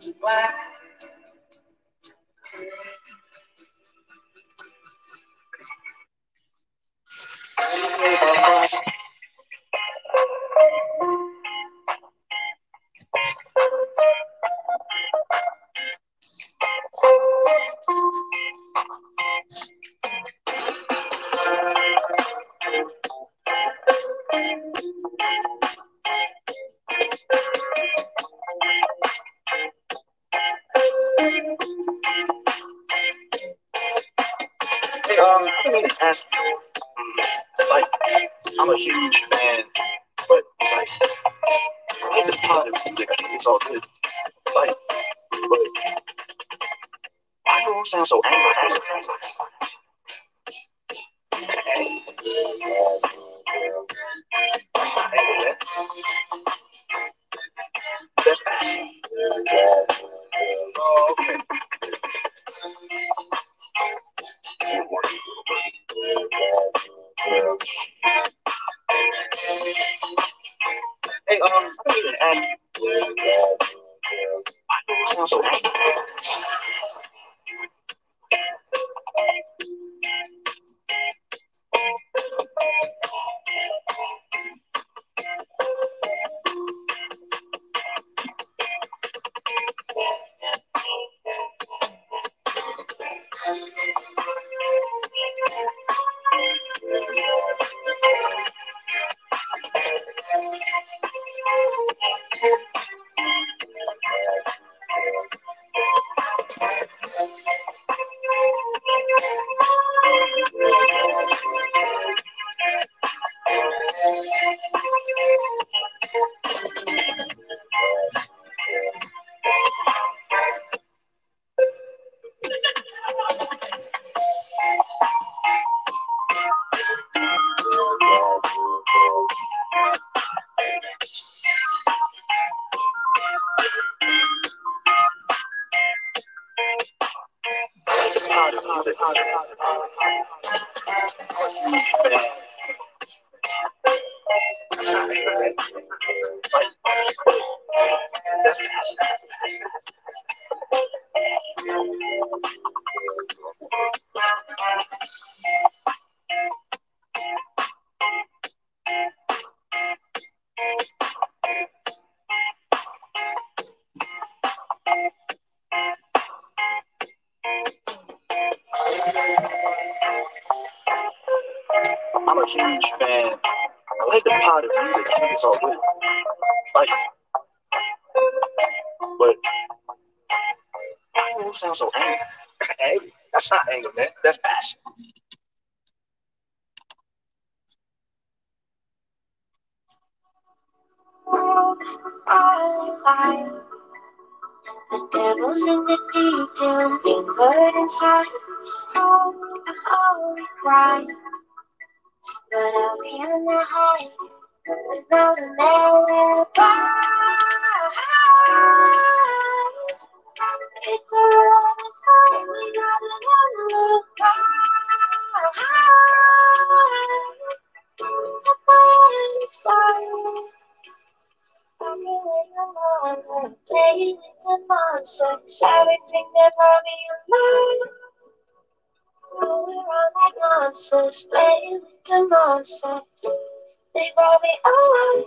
Hey, huge fan. I like the part of music. I it's all good. Like, but why do you all sound so angry? Angry? That's not anger, man. That's passion. The devil's in the detail, being good inside. Oh, holy in the hide without an alibi. It's a longest time without an. It's a burning size. I'm. Playing with the monsters. Everything that brought me alive. Going around like monsters. Monsters. They brought me alive,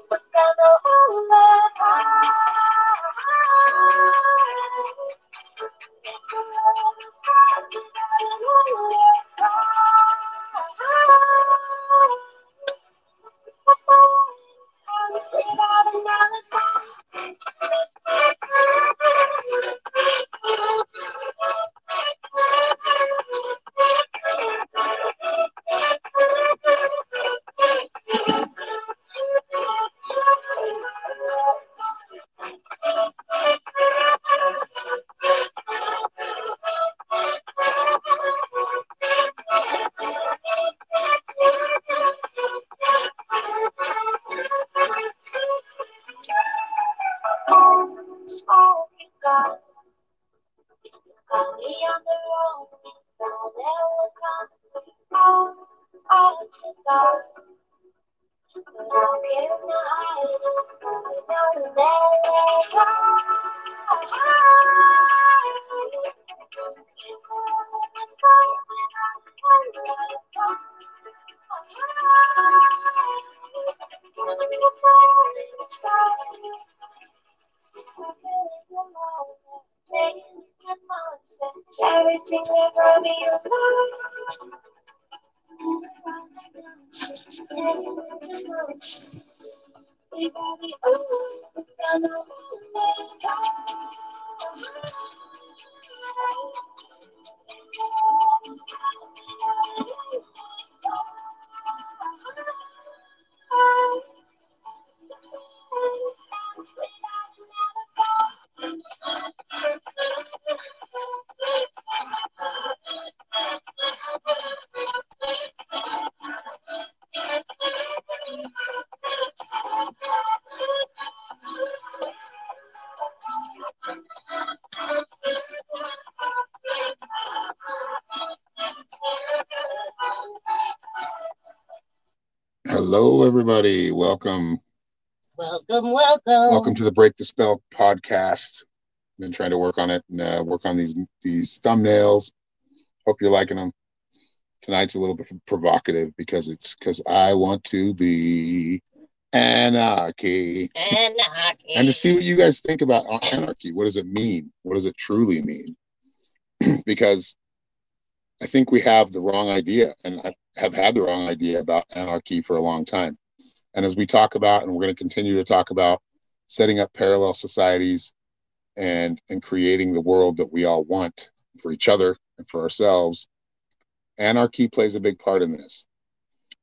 no Hello, everybody. Welcome. Welcome, welcome. Welcome to the Break the Spell podcast. Been trying to work on it and uh, work on these these thumbnails. Hope you're liking them. Tonight's a little bit provocative because it's because I want to be anarchy. Anarchy. and to see what you guys think about anarchy. What does it mean? What does it truly mean? because I think we have the wrong idea and I have had the wrong idea about anarchy for a long time. And as we talk about, and we're going to continue to talk about setting up parallel societies and and creating the world that we all want for each other and for ourselves, anarchy plays a big part in this.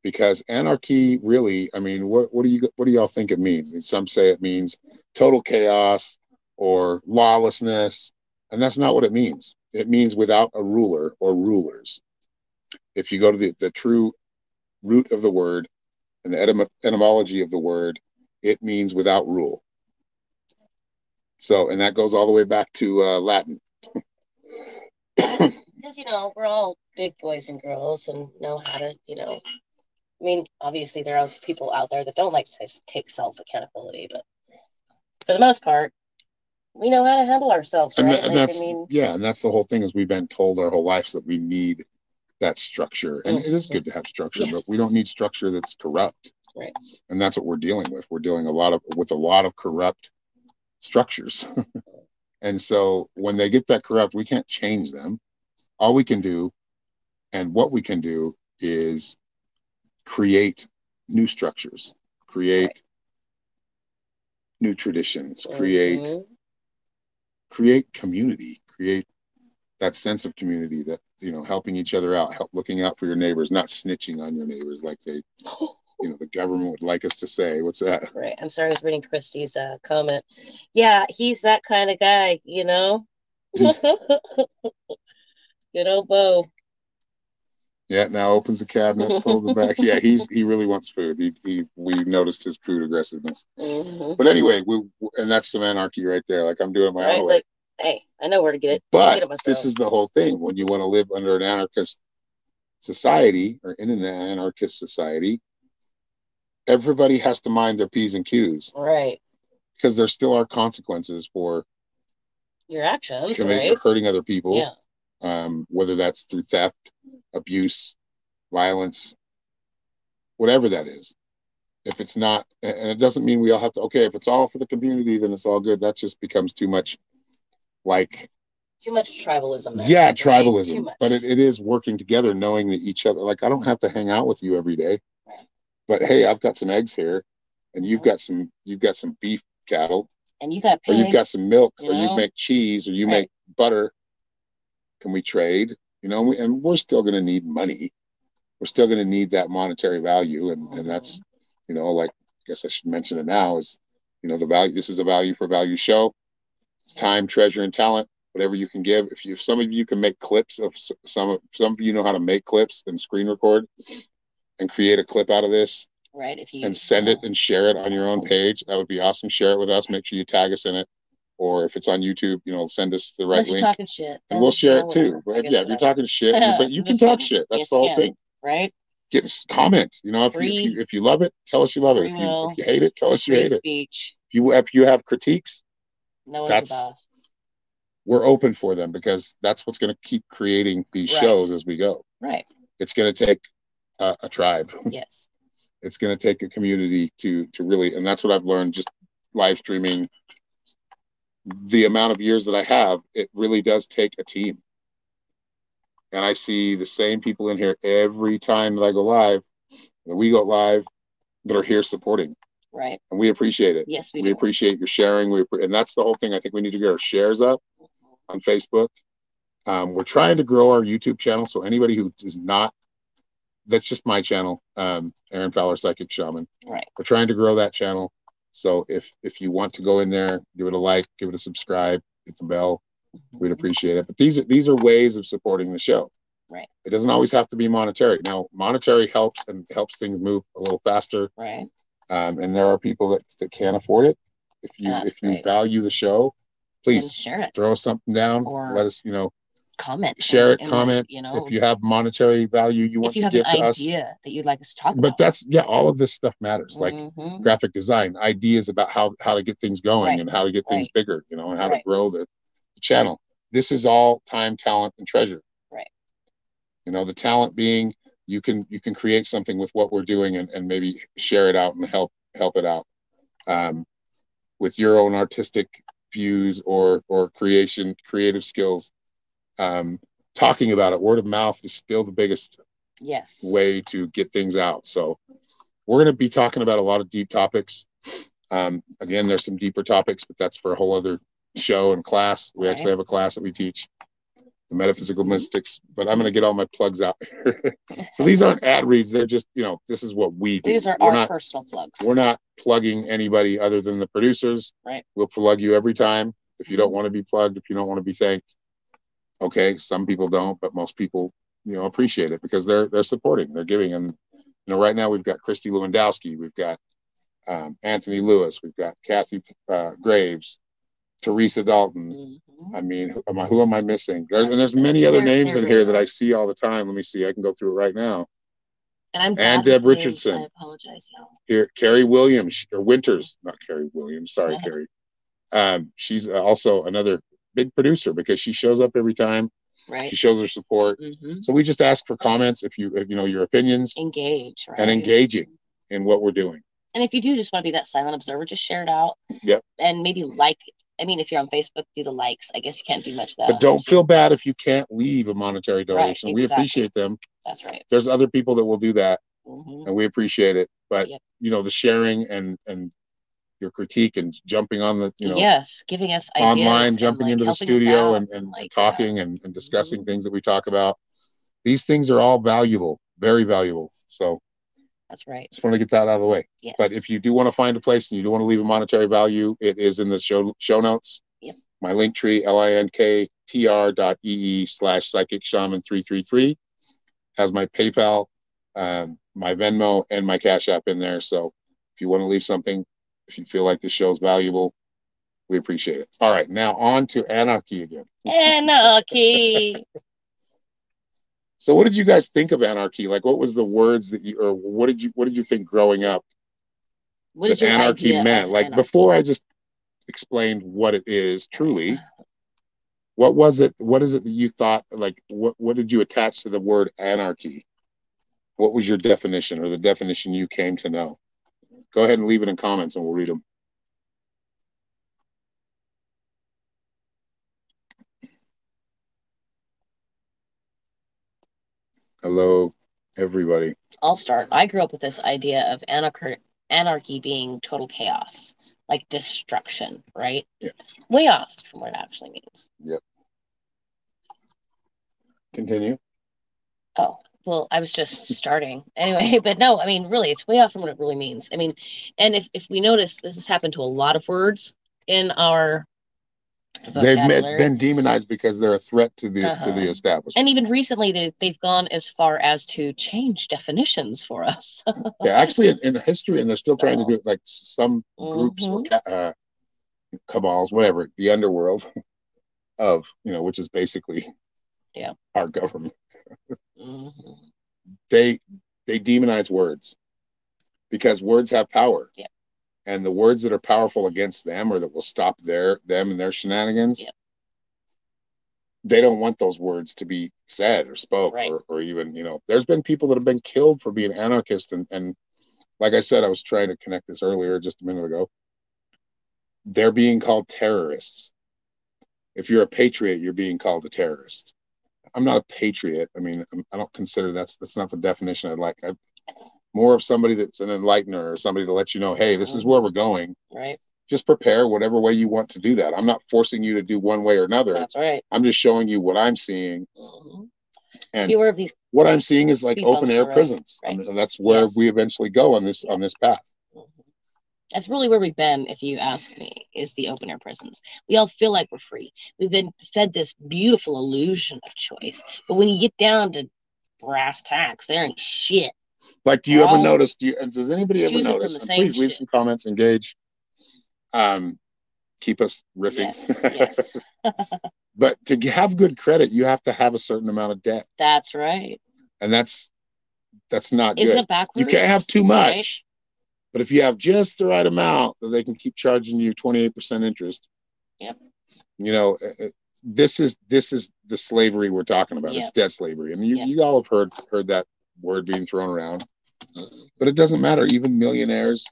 Because anarchy really, I mean, what what do you what do y'all think it means? I mean, some say it means total chaos or lawlessness, and that's not what it means. It means without a ruler or rulers. If you go to the, the true root of the word and the etym- etymology of the word, it means without rule. So, and that goes all the way back to uh, Latin. because you know we're all big boys and girls and know how to you know i mean obviously there are people out there that don't like to take self accountability but for the most part we know how to handle ourselves and, right that- and like that's i mean yeah, and that's the whole thing is we've been told our whole lives that we need that structure, and it is good to have structure, but we don't need structure that's corrupt. Right. And that's what we're dealing with. We're dealing a lot of with a lot of corrupt structures. and so when they get that corrupt, we can't change them. All we can do, and what we can do, is create new structures, create Right. new traditions, create mhm. create community, create that sense of community that you know helping each other out, help looking out for your neighbors, not snitching on your neighbors like they you know the government would like us to say. What's that? right i'm sorry i was reading christie's uh, comment yeah he's that kind of guy you know good old bo Yeah, now opens the cabinet, pulls it back. Yeah, he's he really wants food. He, he we noticed his food aggressiveness. Mhm. But anyway, we and that's some anarchy right there. Like I'm doing my right own way. like hey i know where to get it I'll get But it this is the whole thing. When you want to live under an anarchist society or in an anarchist society, everybody has to mind their P's and Q's right because there still are consequences for your actions right or hurting other people. yeah um, whether that's through theft, abuse, violence, whatever that is. If it's not, and it doesn't mean we all have to, okay, if it's all for the community, then it's all good. That just becomes too much like, too much tribalism there, yeah? Tribalism. But it, it is working together, knowing that each other, like, I don't have to hang out with you every day, but hey, I've got some eggs here and you've got some, you've got some beef cattle. And you got or you've got some milk you or you make cheese or you Right. make butter. Can we trade? You know we, and we're still going to need money. We're still going to need that monetary value and and that's mm-hmm. you know like i guess i should mention it now is you know the value this is a value for value show it's time treasure and talent whatever you can give if you if some of you can make clips of some of some of you know how to make clips and screen record and create a clip out of this right if you and send it and share it on your own page. That would be awesome. Share it with us. Make sure you tag us in it. Or if it's on YouTube, you know, send us the right unless link talking shit and we'll share it too. But yeah, if you're talking shit, but you can talk shit. That's the whole can. thing. right Give us comments. You know, if you, if you if you love it, tell us you love it. If you, if you hate it, tell us you hate it. If you if you have critiques, no That's- we're open for them because that's what's going to keep creating these Right. shows as we go. right It's going to take a, a tribe. yes it's going to take a community to to really and that's what i've learned just live streaming the amount of years that i have it really does take a team and I see the same people in here every time that I go live, that we go live, that are here supporting, Right. and we appreciate it. Yes, we, We do. appreciate your sharing. We and that's the whole thing. I think we need to get our shares up on Facebook. Um, we're trying to grow our YouTube channel, so anybody who is not, that's just my channel, um, Aaron Fowler Psychic Shaman. Right. We're trying to grow that channel. So if if you want to go in there, give it a like, give it a subscribe, hit the bell. We'd appreciate it. But these are these are ways of supporting the show. Right. It doesn't always have to be monetary. Now, monetary helps and helps things move a little faster. Right. Um, and there are people that, that can't afford it. If you That's if you great. value the show, please share it. throw something down. Or- let us, you know, Comment. share it, comment. You know, if you have monetary value you want if you to have an give to us. idea that you'd like us to talk about But about. that's yeah, all of this stuff matters. Like Mhm. graphic design, ideas about how how to get things going Right. and how to get things Right. bigger, you know, and how Right. to grow the, the channel. This is all time, talent, and treasure. Right. You know, the talent being you can you can create something with what we're doing and, and maybe share it out and help help it out. Um, with your own artistic views or or creation, creative skills. Um, talking about it, word of mouth is still the biggest Yes. way to get things out. So we're going to be talking about a lot of deep topics. Um, again, there's some deeper topics, but that's for a whole other show and class. We actually have a class that we teach the metaphysical mystics, but I'm going to get all my plugs out. so these aren't ad reads. They're just, you know, this is what we do. These are we're our not, personal plugs. we're not plugging anybody other than the producers. Right. We'll plug you every time. If you don't want to be plugged, if you don't want to be thanked, okay. Some people don't, but most people, you know, appreciate it because they're they're supporting, they're giving, and you know, right now we've got Christy Lewandowski, we've got um, Anthony Lewis, we've got Kathy uh, Graves, Teresa Dalton. Mhm. I mean, who am I, who am I missing? There's, and there's many other names there in here that I see all the time. Let me see. I can go through it right now. And I'm And Deb Richardson. I apologize. Here Carrie Williams or Winters, not Carrie Williams. Sorry, Yeah. Carrie. Um, she's also another big producer because she shows up every time. Right. She shows her support. hmm So we just ask for comments if you if you know your opinions Engage. Right. and engaging in what we're doing. And if you do just want to be that silent observer, just share it out. Yep. And maybe like. I mean, if you're on Facebook, do the likes. I guess you can't do much of that. But don't feel bad if you can't leave a monetary donation. We exactly. appreciate them. That's right. There's other people that will do that hmm and we appreciate it. But Yep. you know, the sharing and and your critique and jumping on the you know yes, giving us online, jumping like, into the studio and, and, like, talking and, and discussing Mhm. things that we talk about. These things are all valuable, very valuable. So That's right. just want to get that out of the way. Yes. But if you do want to find a place and you do want to leave a monetary value, it is in the show show notes. Yep. My link tree, L-I-N-K-T-R dot E-E slash psychic shaman 333 has my PayPal, um, my Venmo, and my Cash App in there. So if you want to leave something, if you feel like the is valuable, we appreciate it. All right, now on to anarchy again. Anarchy. So what did you guys think of anarchy? Like what was the words that you or what did you what did you think growing up What is that anarchy meant? Like anarchy? before I just explained what it is truly, uh-huh. what was it what is it that you thought like what what did you attach to the word anarchy? What was your definition or the definition you came to know? Go ahead and leave it in comments and we'll read them. Hello, everybody. I'll start. I grew up with this idea of anarchy, anarchy being total chaos, like destruction, right? Yeah. Way off from what it actually means. Yep. Continue. Oh, well, I was just starting anyway, but no, I mean, really, it's way off from what it really means. I mean, and if if we notice, this has happened to a lot of words in our They've met, been demonized because they're a threat to the to Uh-huh. the establishment. and even recently, they, they've gone as far as to change definitions for us. Yeah, actually, in, in history, and they're still trying to do it. Like some groups or Mhm. ca- uh, cabals, whatever, the underworld of you know, which is basically Yeah. our government. Mhm. They they demonize words because words have power. Yeah. And the words that are powerful against them or that will stop their them and their shenanigans. Yeah. They don't want those words to be said or spoke Right. or, or even, you know, there's been people that have been killed for being anarchist and, and like I said, I was trying to connect this earlier just a minute ago. They're being called terrorists. If you're a patriot, you're being called a terrorist. I'm not a patriot. I mean, I'm, don't consider that's that's not the definition I'd like. I, more of somebody that's an enlightener or somebody to let you know, hey, this is where we're going. Right. Just prepare whatever way you want to do that. I'm not forcing you to do one way or another. That's right. I'm just showing you what I'm seeing. Mhm. And Fewer of these. what I'm seeing is like open air prisons. Right. And that's where Yes. we eventually go on this on this path. Mhm. That's really where we've been, if you ask me, is the open air prisons. We all feel like we're free. We've been fed this beautiful illusion of choice. But when you get down to brass tacks, there ain't shit. Like, do you ever All notice? Do you, does anybody ever notice? the And same please leave some comments, engage. Um, keep us riffing. Yes, yes. but to have good credit, you have to have a certain amount of debt, That's right. and that's that's not Isn't good. it backwards? You can't have too much. Right? But if you have just the right amount, that they can keep charging you twenty eight percent interest. Yep. You know, uh, uh, this is this is the slavery we're talking about. It's debt slavery, and you Yep. you all have heard heard that word being thrown around. But it doesn't matter. Even millionaires,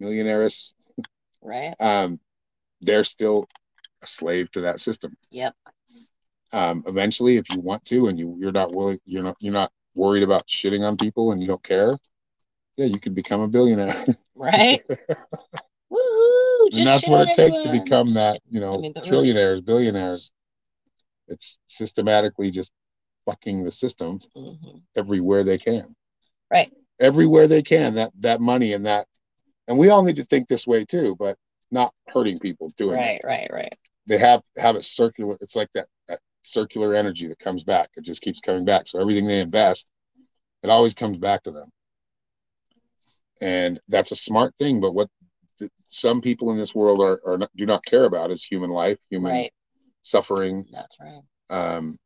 millionaires, Right. um, they're still a slave to that system. Yep. Um, eventually, if you want to, and you you're not willing, you're not you're not worried about shitting on people, and you don't care. Yeah, you can become a billionaire. Right. Woohoo! and that's what it takes to become that you know I mean, trillionaires billionaires it's systematically just fucking the system Mhm. everywhere they can Right. everywhere they can that that money and that and we all need to think this way too but not hurting people doing Right. it Right. Right. they have have a circular it's like that, that circular energy that comes back it just keeps coming back so everything they invest it always comes back to them and that's a smart thing but what th- some people in this world are, are not, do not care about is human life human Right. suffering That's right. um,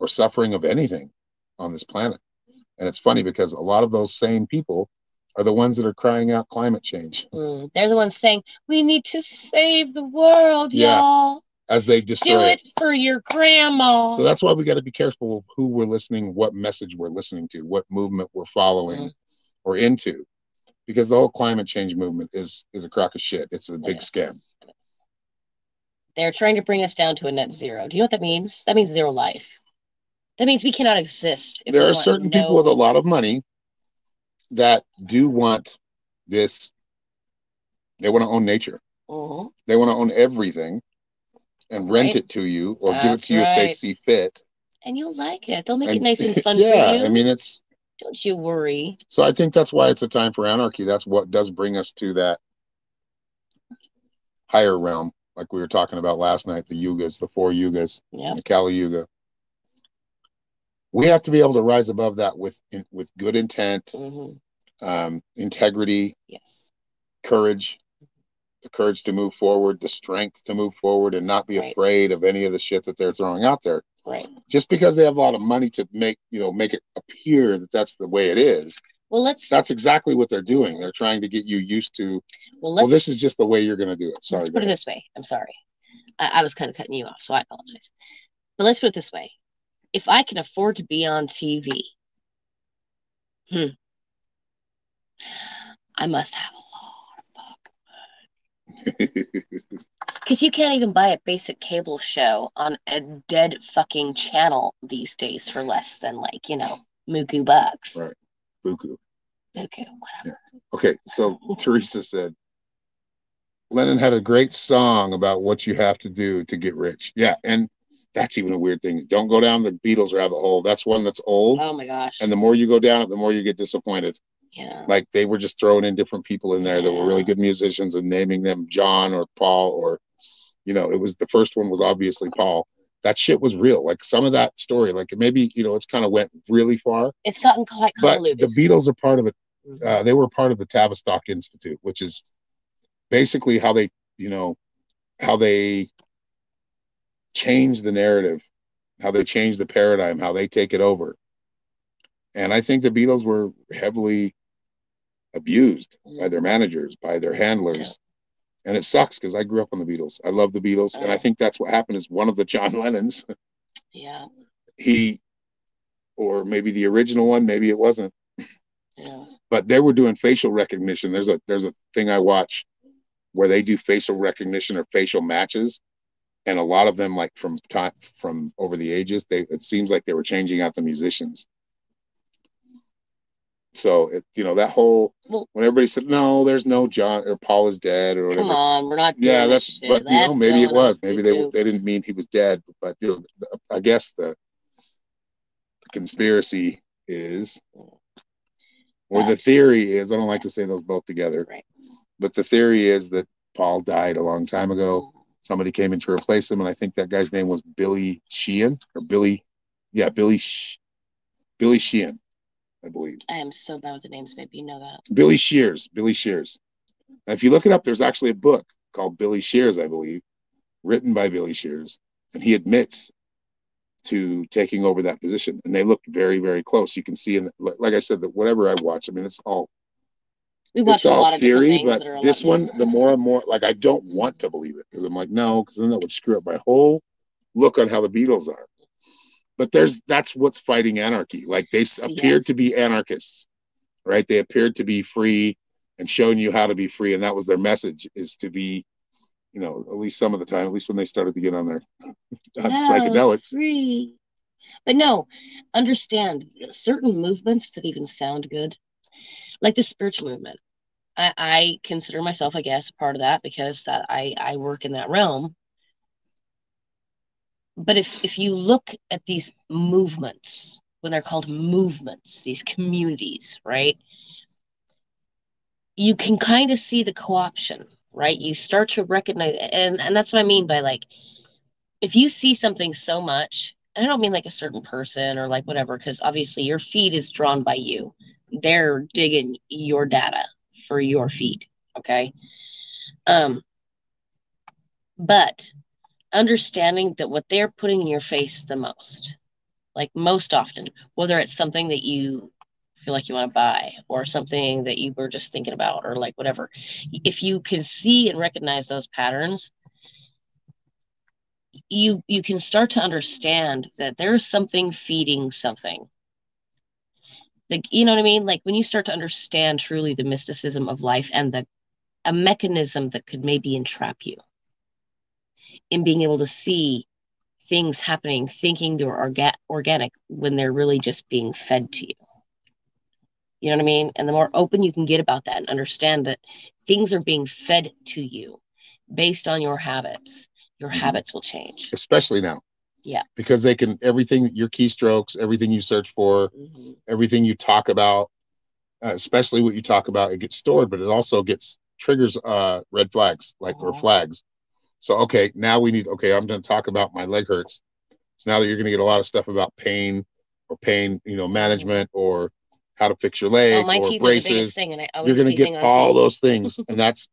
or suffering of anything on this planet and it's funny because a lot of those same people are the ones that are crying out climate change Mm. They're the ones saying we need to save the world, Yeah. y'all. as they Do destroy it for your grandma. So that's why we got to be careful who we're listening, what message we're listening to, what movement we're following or into, because the whole climate change movement is is a crock of shit. It's a big is. scam. They're trying to bring us down to a net zero. Do you know what that means? That means zero life. That means we cannot exist. There are certain no- people with a lot of money that do want this. They want to own nature. Mhm. They want to own everything and rent Right. it to you or give it to you if they see fit. And you'll like it. They'll make it nice and fun yeah, for you. I mean it's Don't you worry. so I think that's why it's a time for anarchy. That's what does bring us to that higher realm, like we were talking about last night, the yugas, the four yugas, Yeah. the Kali Yuga. We have to be able to rise above that with in, with good intent, hmm um, integrity, Yes. courage, the courage to move forward, the strength to move forward, and not be Right. afraid of any of the shit that they're throwing out there. Right. Just because they have a lot of money to make you know make it appear that that's the way it is, Well, let's. that's exactly what they're doing. They're trying to get you used to. well, Well, let's. this is just the way you're going to do it. Sorry. let's put it ahead. this way. I'm sorry. I, I was kind of cutting you off, so I apologize. But let's put it this way: if I can afford to be on TV, hmm, I must have a lot of fuck. Because you can't even buy a basic cable show on a dead fucking channel these days for less than like you know muku bucks. Right. Buku. Muku, whatever. Okay, so Teresa said Lennon had a great song about what you have to do to get rich. Yeah, and that's even a weird thing. Don't go down the Beatles rabbit hole. That's one that's old, Oh my gosh. and the more you go down it, the more you get disappointed. yeah. Like they were just throwing in different people in there that were really good musicians and naming them John or Paul or, you know, it was the first one was obviously Paul. That shit was real. Like some of that story, like maybe you know, it's kind of went really far. It's gotten quite But the Beatles are part of it Mhm. uh, they were part of the Tavistock Institute, which is basically how they, you know, how they change the narrative, how they change the paradigm, how they take it over. And I think the Beatles were heavily abused by their managers, by their handlers. And it sucks because I grew up on the Beatles. I love the Beatles. And I Oh. think that's what happened is one of the John Lennons, yeah. he, or maybe the original one, maybe it wasn't. Yeah. but they were doing facial recognition. There's a there's a thing I watch where they do facial recognition or facial matches, and a lot of them like from time from over the ages they it seems like they were changing out the musicians. So it you know that whole when everybody said no there's no john or paul is dead or whatever. Come on, we're not. Yeah that's but you know maybe it was. maybe they they didn't mean he was dead but you know the- i guess the, the conspiracy is or the theory is i don't like to say those both together Right. but the theory is that paul died a long time ago somebody came in to replace him and i think that guy's name was billy sheehan or billy yeah billy Sh- billy sheehan i believe I am so bad with the names. Maybe you know that. Billy Shears. Billy Shears. And if you look it up, there's actually a book called Billy Shears, I believe, written by Billy Shears, and he admits to taking over that position. And they looked very, very close. You can see, in like like I said, that whatever I watch, I mean, it's all We watch it's a all lot of theory, but this one, the more and more, like I don't want to believe it because I'm like, no, because then that would screw up my whole look on how the Beatles are. But there's that's what's fighting anarchy. Like they s- appeared to be anarchists, right? They appeared to be free and showing you how to be free, and that was their message: is to be, you know, at least some of the time, at least when they started to get on their on psychedelics. Free. But no, understand certain movements that even sound good, like the spiritual movement. I, I consider myself, I guess, a part of that because that I, I work in that realm. But if if you look at these movements, when they're called movements, these communities, right? You can kind of see the co-option, right? You start to recognize, and, and that's what I mean by like if you see something so much, and I don't mean like a certain person or like whatever, because obviously your feed is drawn by you. They're digging your data for your feed. Okay. Um, but understanding that what they're putting in your face the most, like most often, whether it's something that you feel like you want to buy or something that you were just thinking about or like whatever, if you can see and recognize those patterns, you you can start to understand that there's something feeding something. Like you know what i mean? Like when you start to understand truly the mysticism of life and the a mechanism that could maybe entrap you in being able to see things happening thinking they're orga- organic when they're really just being fed to you. You know what i mean? And the more open you can get about that and understand that things are being fed to you based on your habits your Mhm. habits will change especially now. Yeah. Because they can everything your keystrokes, everything you search for, Mhm. everything you talk about, uh, especially what you talk about, it gets stored, but it also gets triggers uh red flags, like or Mhm. flags. So okay, now we need okay, I'm gonna talk about my leg hurts. So now that you're gonna get a lot of stuff about pain or pain, you know, management or how to fix your leg Oh, or teeth are the braces. thing, and I You're gonna get on all those things. and that's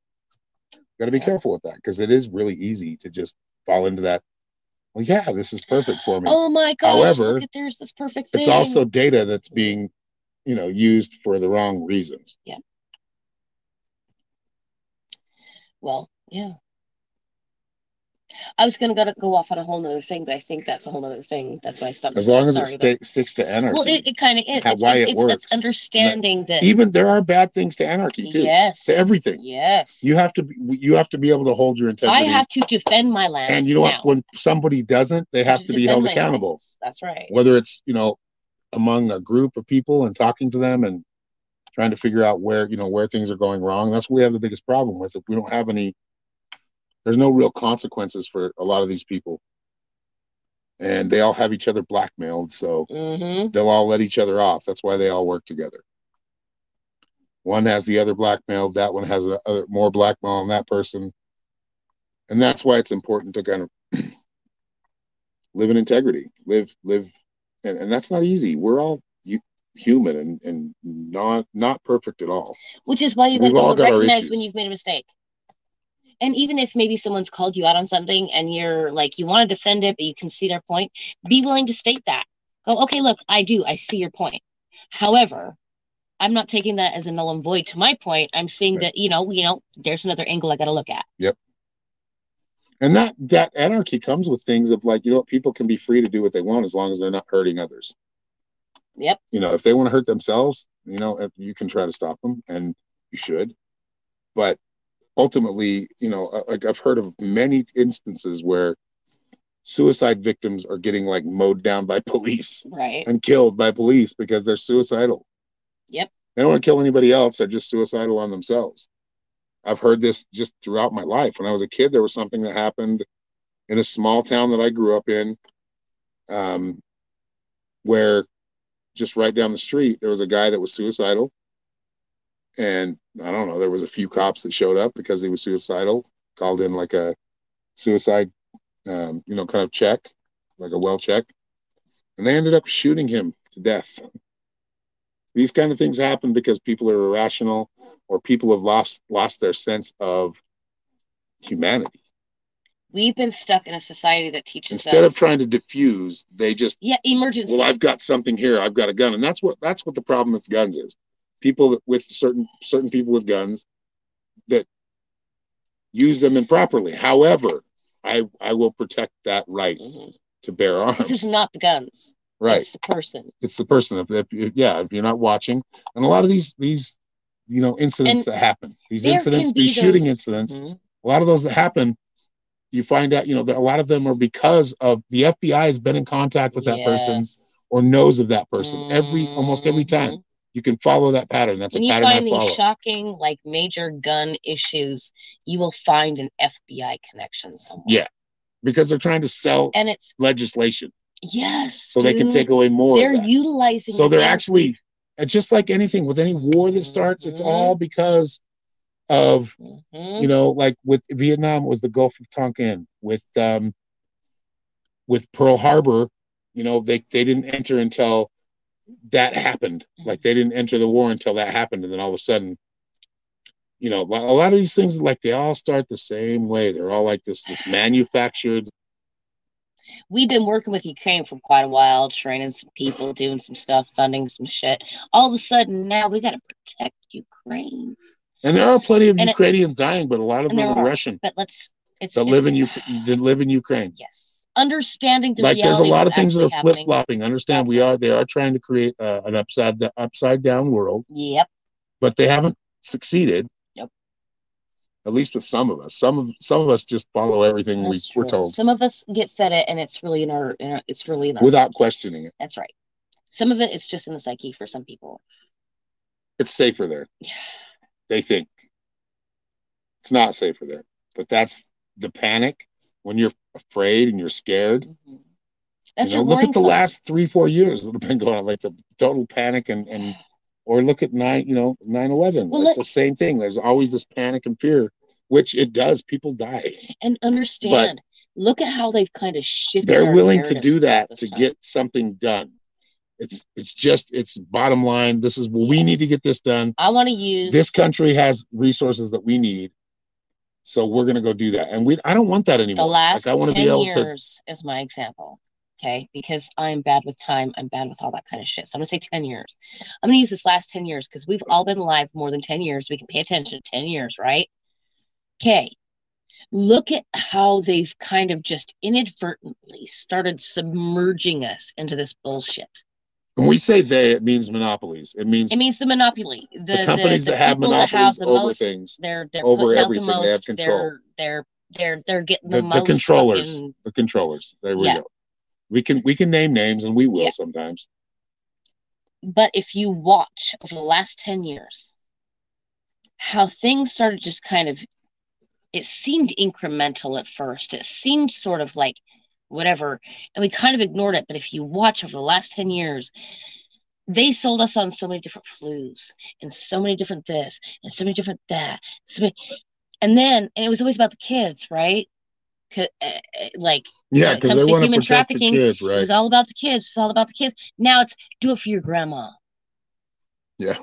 gotta be careful with that because it is really easy to just fall into that. Well, yeah, this is perfect for me. Oh my gosh! However, look at there's this perfect thing. it's also data that's being you know used for the wrong reasons Yeah. well, yeah. I was gonna go, go off on a whole nother thing, but I think that's a whole nother thing. That's why I stopped. as long as Sorry, it sticks to anarchy well, it, it kind of is. how- It's, why it's, it works. it's understanding that. even there are bad things to anarchy too yes. to everything Yes. you have to be, you have to be able to hold your integrity. I have to defend my land. and you know now. what when somebody doesn't they have to be held accountable lands. That's right. whether it's you know among a group of people and talking to them and trying to figure out where you know where things are going wrong that's what we have the biggest problem with if we don't have any there's no real consequences for a lot of these people. And they all have each other blackmailed so Mm-hmm. they'll all let each other off. That's why they all work together. One has the other blackmailed that one has a, other, more blackmail on that person. And that's why it's important to kind of live in integrity live live and, and that's not easy. We're all human and and not not perfect at all. Which is why you got We've to recognize when you've made a mistake. And even if maybe someone's called you out on something and you're like, you want to defend it, but you can see their point, be willing to state that. Go, okay, look, I do. I see your point. However, I'm not taking that as a null and void to my point. I'm seeing Right. that, you know, you know, there's another angle I got to look at. Yep. And that that anarchy comes with things of like you know what people can be free to do what they want as long as they're not hurting others Yep. you know if they want to hurt themselves you know you can try to stop them and you should but ultimately you know uh, like i've heard of many instances where suicide victims are getting like mowed down by police Right. and killed by police because they're suicidal. Yep. They don't want to kill anybody else. They're just suicidal on themselves. I've heard this just throughout my life. When I was a kid, there was something that happened in a small town that I grew up in, um, where just right down the street, there was a guy that was suicidal. And I don't know, there was a few cops that showed up because he was suicidal, called in like a suicide, um, you know, kind of check, like a well check. And they ended up shooting him to death. These kind of things happen because people are irrational or people have lost lost their sense of humanity. We've been stuck in a society that teaches Instead us. of trying to diffuse, they just yeah, emergency. well i've got something here i've got a gun and that's what that's what the problem with guns is people with certain certain people with guns that use them improperly however i i will protect that right Mhm. to bear arms. This is not the guns. right It's the person. it's the person if, if you- yeah if you're not watching and a lot of these these you know incidents And that happen these incidents these shooting those- incidents Mhm. a lot of those that happen you find out you know that a lot of them are because of the fbi has been in contact with that person or knows of that person every almost every time Mhm. You can follow that pattern. That's When a you pattern I find follow. these shocking, like major gun issues, you will find an FBI connection somewhere. Yeah. because they're trying to sell And it's legislation yes. so they can take away more. They're utilizing. So they're the- actually, just like anything with any war that starts, it's Mhm. all because of Mhm. you know, like with Vietnam it was the Gulf of Tonkin. With um, with Pearl Harbor, you know, they they didn't enter until that happened. Like they didn't enter the war until that happened, and then all of a sudden, you know, a lot of these things like they all start the same way. They're all like this this manufactured. We've been working with Ukraine for quite a while, training some people, doing some stuff, funding some shit. All of a sudden, now we got to protect Ukraine. And there are plenty of And it- Ukrainians dying, but a lot of them are are. Russian But let's. It's that live in it's- That live in Ukraine. Yes, understanding the like there's a lot of things that are flip flopping. Understand That's we right. are they are trying to create uh, an upside upside down world. Yep. but they haven't succeeded. Yep. At least with some of us. Some of some of us just follow everything we, we're told Some of us get fed it, and it's really in our. In our it's really in our. without questioning it. That's right. Some of it is just in the psyche for some people. It's safer there. Yeah. They think it's not safer there, but that's the panic when you're afraid and you're scared. Mhm. That's you know, look at the sign. last three, four years that have been going on, like the total panic and and or look at nine, you know, 9-11. Well, like the same thing. There's always this panic and fear, which it does. People die. and understand. look at how they've kind of shifted. They're willing to do that to time. get something done. It's it's just it's bottom line. This is well, we need to get this done. I want to use This country has resources that we need. So we're gonna go do that. And we I don't want that anymore. the last like I want to 10 be able to years is my example okay? Because i'm bad with time i'm bad with all that kind of shit. So i'm gonna say 10 years. I'm gonna use this last 10 years because we've all been alive more than 10 years. We can pay attention to 10 years right? Okay. Look at how they've kind of just inadvertently started submerging us into this bullshit when we say they, it means monopolies. It means it means the monopoly the, the companies the that have people that monopolies the over most, things. they're they're over out the everything. They have control. they're they're they're they're getting The, the, the controllers. fucking- The controllers. There we Yeah. go. We can we can name names and we will Yeah. sometimes. But if you watch over the last 10 years, how things started just kind of, it seemed incremental at first. It seemed sort of like whatever, and we kind of ignored it. But if you watch over the last 10 years, they sold us on so many different flus and so many different this and so many different that. So many, and then, and it was always about the kids, right? uh, uh, Like, Yeah, it because they want to human protect the trafficking, kids, it was all about the kids. It's all about the kids. Now it's do it for your grandma. Yeah.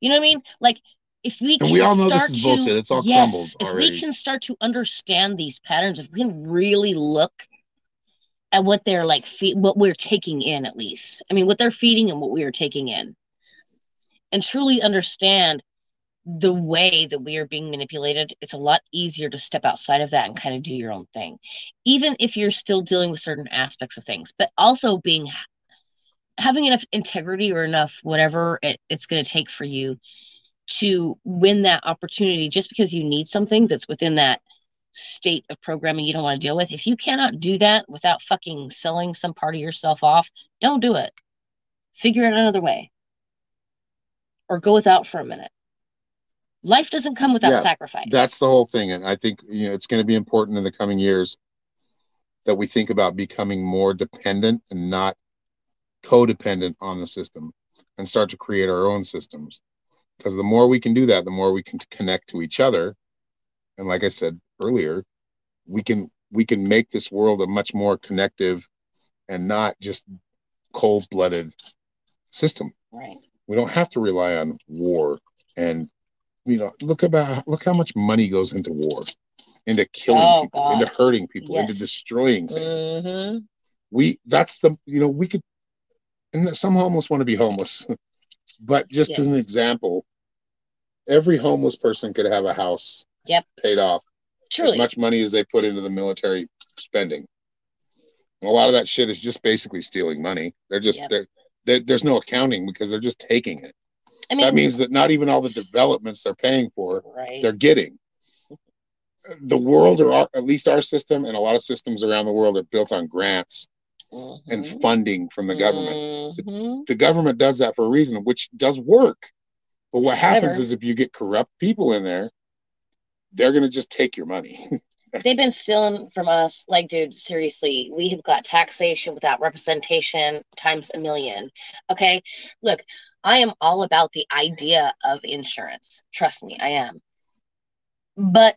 You know what I mean? Like if we And can we all know this is to, bullshit. It's all yes, crumbled if already. we can start to understand these patterns, if we can really look at what they're like, what we're taking in, at least. I mean, what they're feeding and what we are taking in, and truly understand the way that we are being manipulated, it's a lot easier to step outside of that and kind of do your own thing, even if you're still dealing with certain aspects of things, but also being having enough integrity or enough whatever it, it's going to take for you to win that opportunity just because you need something that's within that state of programming you don't want to deal with, if you cannot do that without fucking selling some part of yourself off, don't do it. Figure it another way. Or go without for a minute. Life doesn't come without Yeah, sacrifice. That's the whole thing. And I think, you know, it's going to be important in the coming years that we think about becoming more dependent and not codependent on the system and start to create our own systems. Because the more we can do that, the more we can connect to each other. And like I said earlier, we can we can make this world a much more connective and not just cold-blooded system. right. We don't have to rely on war and you know look about look how much money goes into war, into killing Oh, people, God. into hurting people, into destroying things. hmm We that's the you know we could and some homeless want to be homeless, but just as an example, every homeless person could have a house Yep. paid off as much money as they put into the military spending. And a lot of that shit is just basically stealing money. They're just Yep. they're, they're there's no accounting because they're just taking it. I mean, that means that not even all the developments they're paying for right. they're getting. The world, or our, at least our system, and a lot of systems around the world are built on grants and Mhm. funding from the government. Mhm. The government does that for a reason, which does work. But what happens However- is if you get corrupt people in there, they're going to just take your money. They've been stealing from us. Like, dude, seriously, we have got taxation without representation times a million. Okay. Look, I am all about the idea of insurance. Trust me, I am. But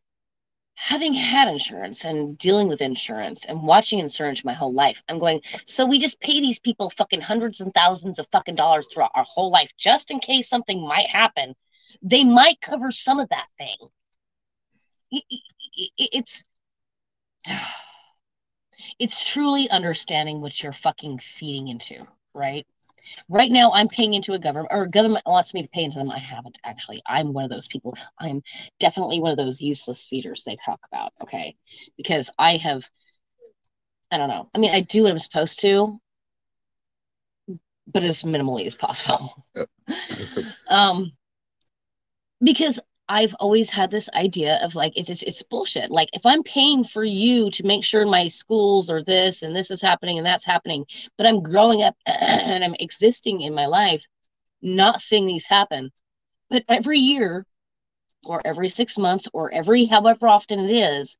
having had insurance and dealing with insurance and watching insurance my whole life, I'm going, so we just pay these people fucking hundreds and thousands of fucking dollars throughout our whole life just in case something might happen. They might cover some of that thing. I- I- I- It's it's truly understanding what you're fucking feeding into, right? Right now, I'm paying into a government, or government wants me to pay into them. I haven't actually. I'm one of those people. I'm definitely one of those useless feeders they talk about. Okay, because I have, I don't know. I mean, I do what I'm supposed to, but as minimally as possible. um, because I've always had this idea of like it's, it's it's bullshit. Like if I'm paying for you to make sure my schools are this and this is happening and that's happening, but I'm growing up and I'm existing in my life, not seeing these happen. But every year, or every six months, or every however often it is,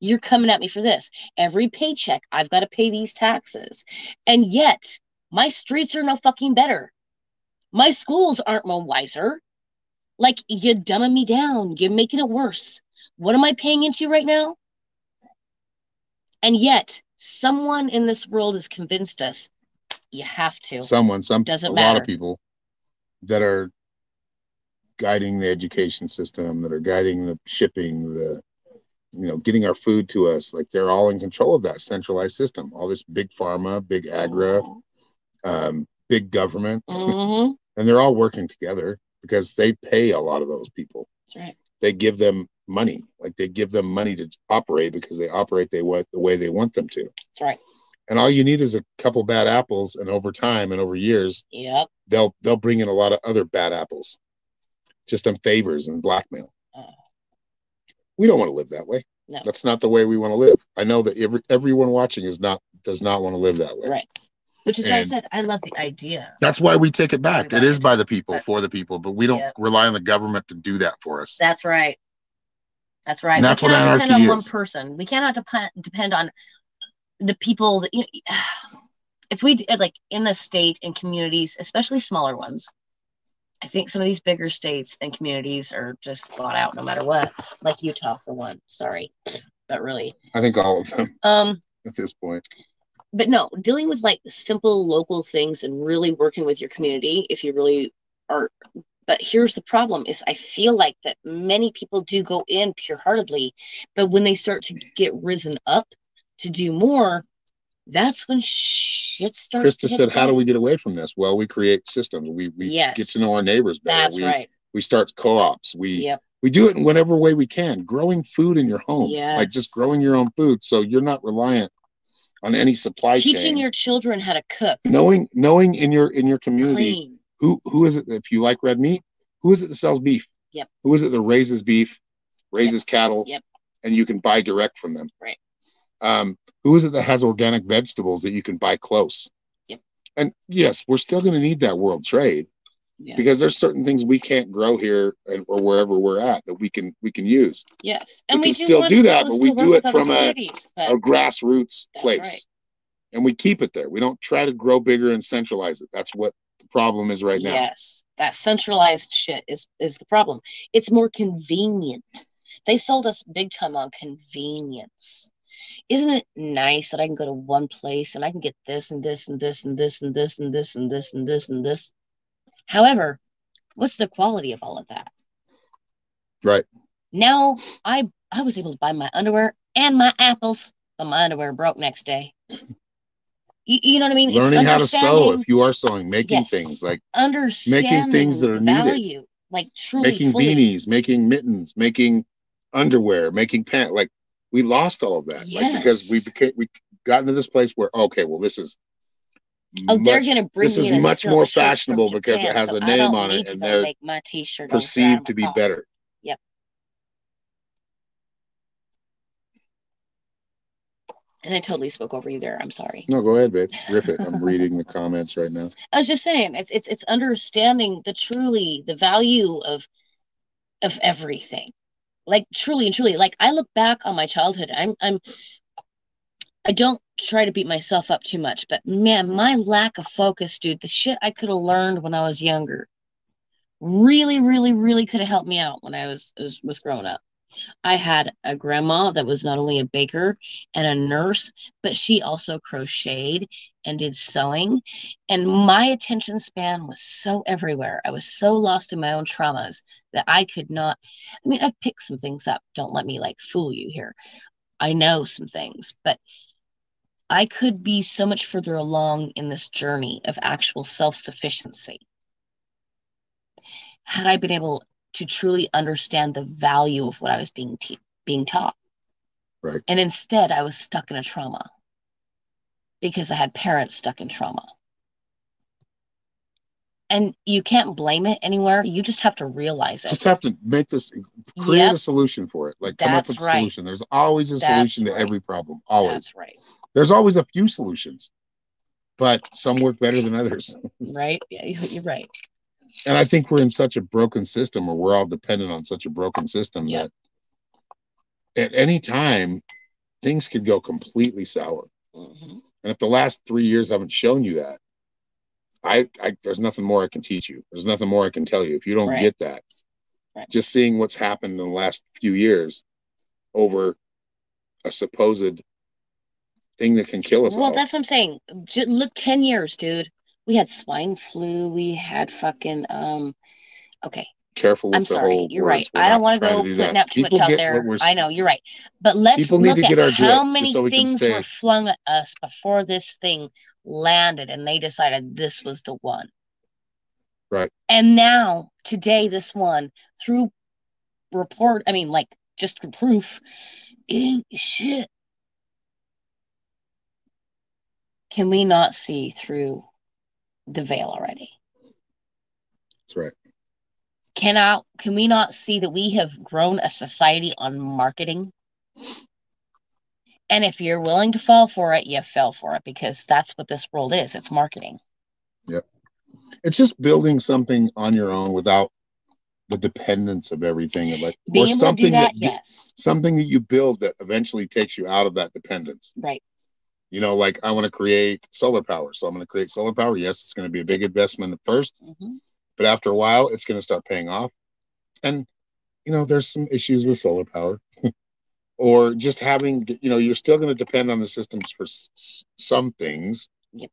you're coming at me for this. Every paycheck, I've got to pay these taxes, and yet my streets are no fucking better. My schools aren't no wiser. Like you're dumbing me down. You're making it worse. What am I paying into right now? And yet, someone in this world has convinced us you have to. Someone, some Doesn't a lot of people that are guiding the education system, that are guiding the shipping, the you know, getting our food to us, like they're all in control of that centralized system. All this big pharma, big agra, um, big government, Mhm. and they're all working together because they pay a lot of those people. That's right. They give them money, like they give them money to operate because they operate they what the way they want them to. That's right. And all you need is a couple bad apples, and over time and over years, Yep. they'll they'll bring in a lot of other bad apples, just on favors and blackmail. Oh. We don't want to live that way. No. That's not the way we want to live. I know that every, everyone watching is not does not want to live that way. Right. Which is why I said I love the idea. That's why we take it back. It is by the people, But- for the people, but we don't Yeah. rely on the government to do that for us. That's right. That's right. And that's we what cannot depend on one person. We cannot depend depend on the people that you know, if we like in the state and communities, especially smaller ones. I think some of these bigger states and communities are just thought out no matter what. Like Utah for one. Sorry. But really. I think all of them Um at this point. But no, dealing with like simple local things and really working with your community if you really are but here's the problem is I feel like that many people do go in pure-heartedly, but when they start to get risen up to do more, that's when shit starts Krista said, "How do we get away from this?" Well, we create systems. We we Yes. get to know our neighbors better. That's we right. we start co-ops. We Yep. we do it in whatever way we can. Growing food in your home, like just growing your own food, so you're not reliant on any supply Teaching chain. your children how to cook, knowing knowing in your in your community clean. who who is it if you like red meat, who is it that sells beef? Yep. Who is it that raises beef, raises cattle? Yep. and you can buy direct from them. Right. Um, who is it that has organic vegetables that you can buy close? Yep. And yes, we're still going to need that world trade Yeah. because there's certain things we can't grow here and, or wherever we're at that we can we can use yes, we and we, can do still do that, but we do it from a- a grassroots place right. and we keep it there we don't try to grow bigger and centralize it that's what the problem is right now Yes, that centralized shit is is the problem. It's more convenient. They sold us big time on convenience. Isn't it nice that I can go to one place and I can get this and this and this and this and this and this and this and this and this? However, what's the quality of all of that? right Now I I was able to buy my underwear and my apples, but my underwear broke next day. You, you know what I mean? It's learning how to sew if you are sewing making Yes. things like understanding making things that are needed. value, like truly making fully. beanies making mittens making underwear making pants. like we lost all of that like because we became we got into this place where okay well this is Oh, they're gonna bring this is much more fashionable because it Japan, has so a name on it and they're make my t-shirt perceived to be better Yep. And I totally spoke over you there. I'm sorry. no go ahead babe rip it i'm reading the comments right now I was just saying it's it's it's understanding the truly the value of of everything. Like truly and truly. Like I look back on my childhood. I'm I'm I don't try to beat myself up too much, but man, my lack of focus, dude, the shit I could have learned when I was younger really, really, really could have helped me out when I was was, was growing up. I had a grandma that was not only a baker and a nurse, but she also crocheted and did sewing. And my attention span was so everywhere. I was so lost in my own traumas that I could not. I mean, I've picked some things up. Don't let me like fool you here. I know some things, but I could be so much further along in this journey of actual self sufficiency had I been able to truly understand the value of what I was being te- being taught. Right. And instead, I was stuck in a trauma because I had parents stuck in trauma. And you can't blame it anywhere. You just have to realize it. just have to make this create a solution for it like come up with a right. solution there's always a That's solution to right. every problem always That's right. There's always a few solutions but some work better than others Right? Yeah, you- you're right. and i think we're in such a broken system or we're all dependent on such a broken system Yep. that at any time things could go completely sour Mhm. and if the last three years haven't shown you that I, I there's nothing more i can teach you there's nothing more i can tell you if you don't Right. get that Right. just seeing what's happened in the last few years over a supposed thing that can kill us Well, all that's what I'm saying. J- look, 10 years, dude. We had swine flu. We had fucking, um, okay. careful with I'm sorry. You're words. right. We're I don't want to go putting that. out too People much out there. I know you're right. But let's look at how many so things were flung at us before this thing landed and they decided this was the one. Right. And now, today, this one, through report, I mean, like just proof, ain't shit. Can we not see through the veil already? That's right. cannot can we not see that we have grown a society on marketing and if you're willing to fall for it you fell for it because that's what this world is it's marketing Yep. It's just building something on your own without the dependence of everything, like being or something that, that you- yes something that you build that eventually takes you out of that dependence. right You know, like I want to create solar power, so I'm going to create solar power. Yes, it's going to be a big investment at first, hmm but after a while, it's going to start paying off. And you know, there's some issues with solar power, or just having you know, you're still going to depend on the systems for s- some things. Yep.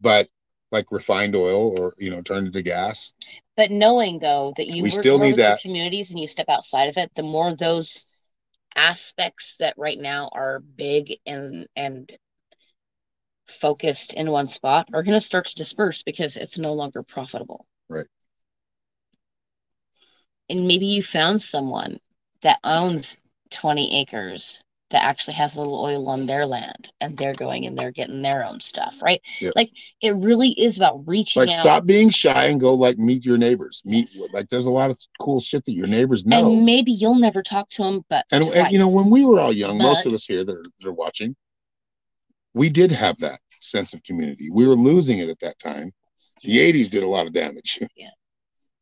But like refined oil, or you know, turned into gas. but knowing though that you We still need that. communities and you step outside of it the more those aspects that right now are big and and focused in one spot are going to start to disperse because it's no longer profitable Right. and maybe you found someone that owns 20 acres that actually has a little oil on their land and they're going and they're getting their own stuff, right? Yeah. Like it really is about reaching Like out. stop being shy and go like meet your neighbors. Meet Yes. like there's a lot of cool shit that your neighbors know. And maybe you'll never talk to them, but And, and, you know, when we were all young, most of us here that are, that are watching, we did have that sense of community. We were losing it at that time. The 80s did a lot of damage. Yeah.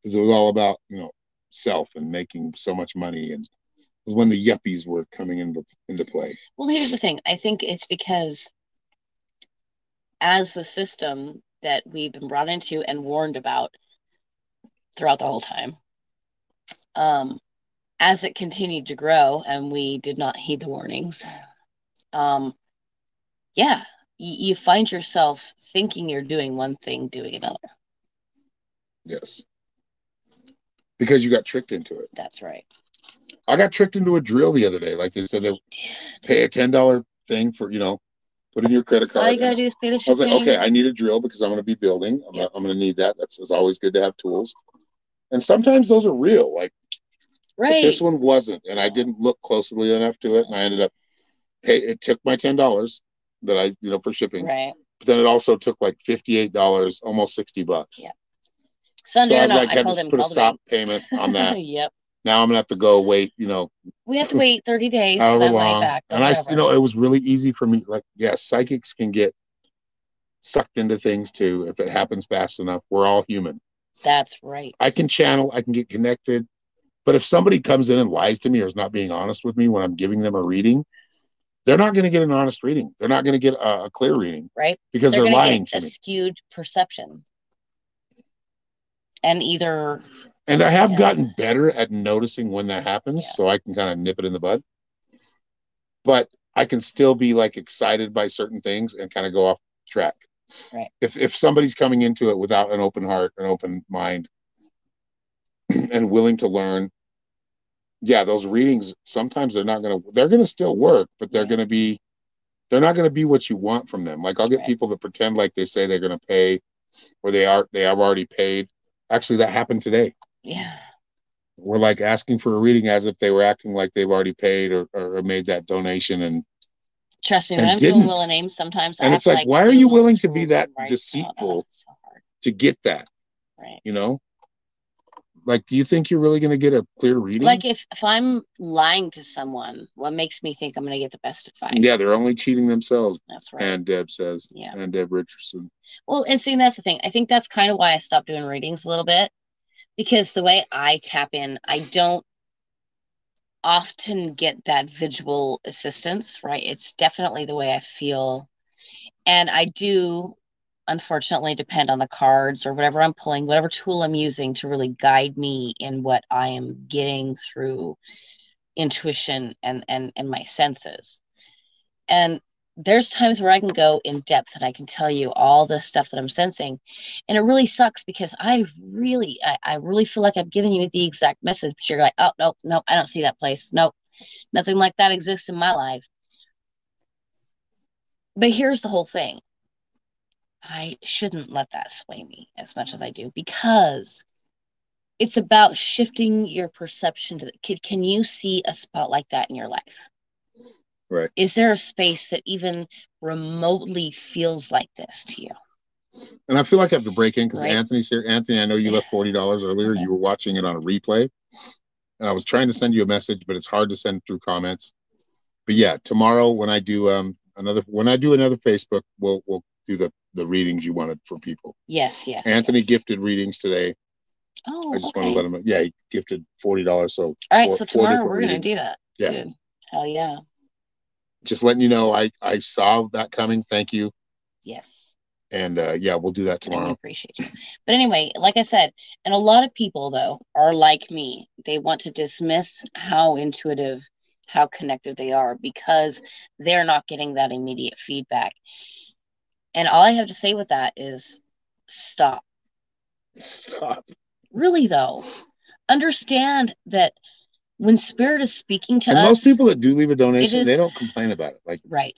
Because it was all about, you know, self and making so much money. And it was when the yuppies were coming into, into play. Well, here's the thing. I think it's because as the system that we've been brought into and warned about throughout the whole time, um, as it continued to grow and we did not heed the warnings, um, yeah, you, you find yourself thinking you're doing one thing, doing another. Yes. Because you got tricked into it. That's right. I got tricked into a drill the other day. Like they said, they pay a $10 thing for, you know, put in your credit card. All you gotta do is pay the I was like, okay, I need a drill because I'm going to be building. I'm, gonna, I'm going to need that. That's it's always good to have tools. And sometimes those are real. Like right. this one wasn't, and I didn't look closely enough to it, and I ended up pay. It took my ten dollars that I, you know, for shipping. Right. But then it also took like fifty eight dollars, almost sixty bucks. Yeah. Sunday so or I've like I had to put a stop payment on that. yep. now I'm gonna have to go wait, you know, We have to wait 30 days for that money long. back. and I, you know, it was really easy for me. Like, yeah, psychics can get sucked into things too if it happens fast enough. We're all human. That's right. I can channel, I can get connected. But if somebody comes in and lies to me or is not being honest with me when I'm giving them a reading, they're not going to get an honest reading. They're not going to get a, a clear reading Right. because They're, they're, to lying to a me. skewed perception. And either, And I have Yeah. gotten better at noticing when that happens, Yeah. so I can kind of nip it in the bud. But I can still be like excited by certain things and kind of go off track. Right. If if somebody's coming into it without an open heart, an open mind, and willing to learn, yeah, those readings sometimes they're not gonna they're gonna still work, but they're Right. gonna be they're not gonna be what you want from them. Like I'll get Right. people that pretend like they say they're gonna pay, or they are they have already paid. Actually, that happened today yeah. We're like asking for a reading as if they were acting like they've already paid or, or made that donation and Trust me, And when I'm doing didn't. Will and Names, sometimes And it's to, like, why are you willing to be that oh, deceitful? so to get that Right. you know like do you think you're really going to get a clear reading Like if, if I'm lying to someone, what makes me think I'm going to get the best advice? yeah they're only cheating themselves That's right. and deb says Yeah. and deb richardson Well, and see, that's the thing. I think that's kind of why I stopped doing readings a little bit because the way I tap in, I don't often get that visual assistance, right? It's definitely the way I feel. And I do, unfortunately, depend on the cards or whatever I'm pulling, whatever tool I'm using to really guide me in what I am getting through intuition and and and my senses. And there's times where I can go in depth and I can tell you all the stuff that I'm sensing. And it really sucks because I really, I, I really feel like I'm giving you the exact message, but you're like, oh, no, no, I don't see that place. Nope, nothing like that exists in my life. But here's the whole thing I shouldn't let that sway me as much as I do because it's about shifting your perception to the kid. Can you see a spot like that in your life? Right. Is there a space that even remotely feels like this to you? and i feel like i have to break in because Right. anthony's here anthony i know you left $40 earlier Okay. you were watching it on a replay and i was trying to send you a message but it's hard to send through comments but yeah tomorrow when i do um another when i do another facebook we'll we'll do the the readings you wanted for people Yes, yes. anthony yes. gifted readings today Oh, I just okay. want to let him know. Yeah, he gifted forty dollars. So All right, four- so tomorrow we're gonna do that. Yeah. Good. Hell yeah. just letting you know, I I saw that coming. Thank you, Yes. and uh, yeah, we'll do that And I tomorrow. appreciate you. But anyway, like I said, and a lot of people though are like me. They want to dismiss how intuitive, how connected they are because they're not getting that immediate feedback. And all I have to say with that is stop. Stop. Really though, understand that when spirit is speaking to And us, most people that do leave a donation, is- they don't complain about it. Like right,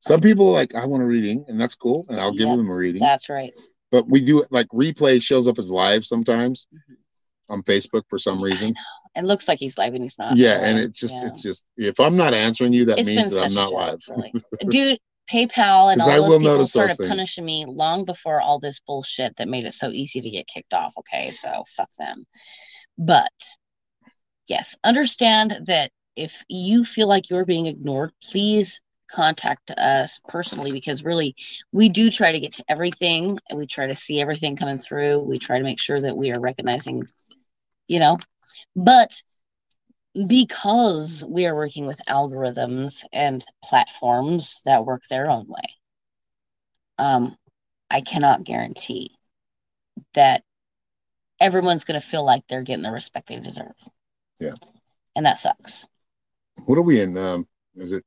some people, are like I want a reading, and that's cool, and I'll give Yep. them a reading. that's right. But we do it like replay shows up as live sometimes Mhm. on Facebook for some reason. It looks like he's live and he's not. yeah, and it's just Yeah. it's just if I'm not answering you, that It's means that I'm not live. really. Dude, PayPal and all I those people those started punishing me long before all this bullshit that made it so easy to get kicked off. Okay, so fuck them. But yes, understand that if you feel like you're being ignored, please contact us personally because really we do try to get to everything and we try to see everything coming through. We try to make sure that we are recognizing, you know, but because we are working with algorithms and platforms that work their own way um i cannot guarantee that everyone's going to feel like they're getting the respect they deserve Yeah. and that sucks What are we in? Um, is it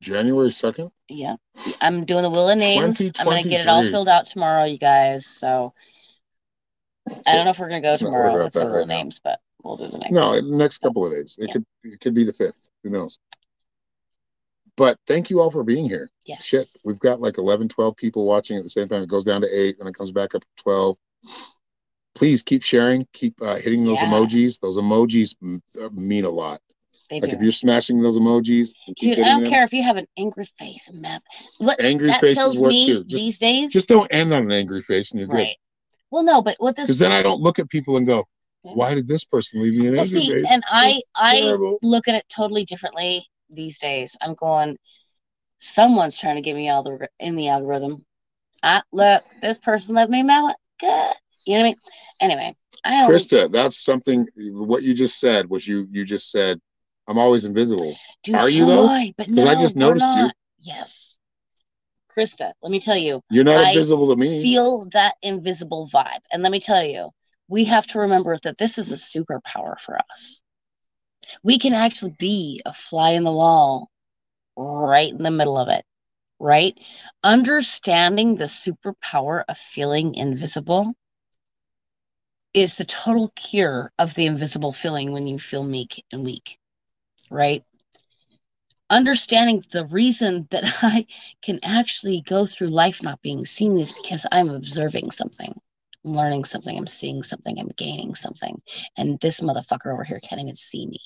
January second? yeah i'm doing the wheel of names i'm going to get it all filled out tomorrow you guys so i don't know if we're going to go Let's not worry tomorrow with the right names but we'll do the next No, one. next couple of days. It Yeah. could it could be the fifth. Who knows? But thank you all for being here. yes Shit, we've got like 11, 12 people watching at the same time. It goes down to eight, and it comes back up to 12. Please keep sharing, keep uh, hitting those Yeah. emojis. Those emojis m- uh, mean a lot. they Like do if you're smashing those emojis, Dude, I don't them, care if you have an angry face, meth. What Angry that faces tells work me too. Just- these days, Just don't end on an angry face, and you're good. Well, no, but what this Because then I don't look at people and go, Yeah. "Why did this person leave me an well, see, face?" and I That's I terrible. look at it totally differently these days. I'm going, someone's trying to get me all the in the algorithm. I look, this person left me mad. Good, you know what I mean? Anyway, I always Krista, that's something. What you just said was you. You just said, "I'm always invisible." do are you so though? I, but no, I just noticed you. Yes, Krista, let me tell you, You're not I invisible to me. feel that invisible vibe. And let me tell you, we have to remember that this is a superpower for us. We can actually be a fly in the wall right in the middle of it, right? Understanding the superpower of feeling invisible is the total cure of the invisible feeling when you feel meek and weak, right? Understanding the reason that I can actually go through life not being seen is because I'm observing something, learning something, I'm seeing something, I'm gaining something. And this motherfucker over here can't even see me.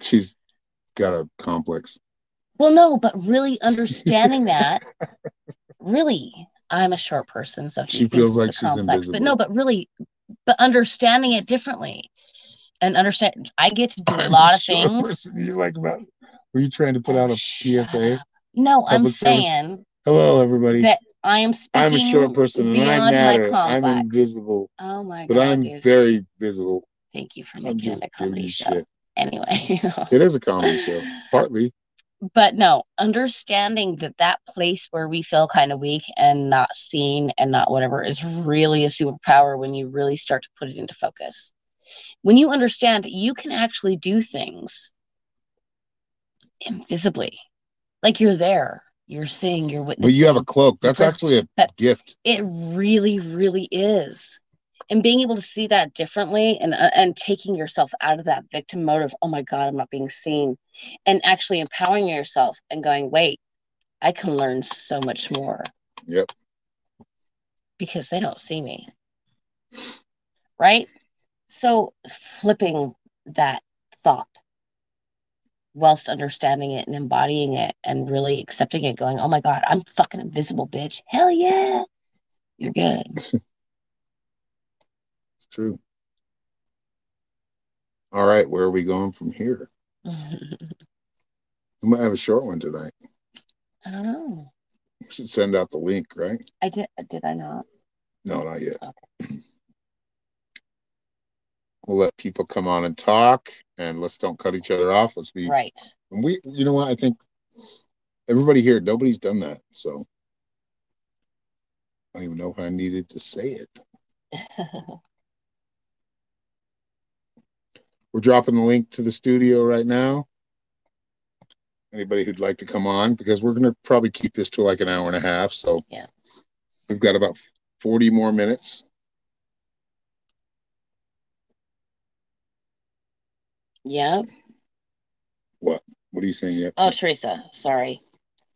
She's got a complex. Well, no, but really understanding that, really, I'm a short person, so he She feels like a she's complex. But invisible. no, but really, but understanding it differently, and understand, I get to do a I'm lot of things. person. You like about? Were you trying to put Oh, out a shut PSA? up. No, I'm service? saying Hello, everybody. that I am speaking I'm a short person, and I beyond my matter. I'm invisible, Oh my but god, But I'm dude. very visible. Thank you for making it a comedy show. shit. Anyway. It is a comedy show, partly. but no, understanding that that place where we feel kind of weak and not seen and not whatever is really a superpower when you really start to put it into focus. When you understand you can actually do things invisibly, like you're there, you're seeing, you're witnessing. But you have a cloak. That's actually a but- gift. it really really is and being able to see that differently and uh, and taking yourself out of that victim mode of oh my god i'm not being seen and actually empowering yourself and going wait i can learn so much more Yep. because they don't see me right so flipping that thought whilst understanding it and embodying it and really accepting it going oh my god i'm fucking invisible bitch hell yeah you're good It's true. All right, where are we going from here? We might have a short one tonight. I don't know. We should send out the link, right? I did. Did I not? No, not yet. Okay. We'll let people come on and talk, and let's don't cut each other off. Let's be. Right. And we, you know what? I think everybody here, nobody's done that, so I don't even know if I needed to say it. We're dropping the link to the studio right now. Anybody who'd like to come on, because we're gonna probably keep this to like an hour and a half, so Yeah. we've got about forty more minutes. Yeah. What What are you saying? Yep. Oh, Teresa. Sorry.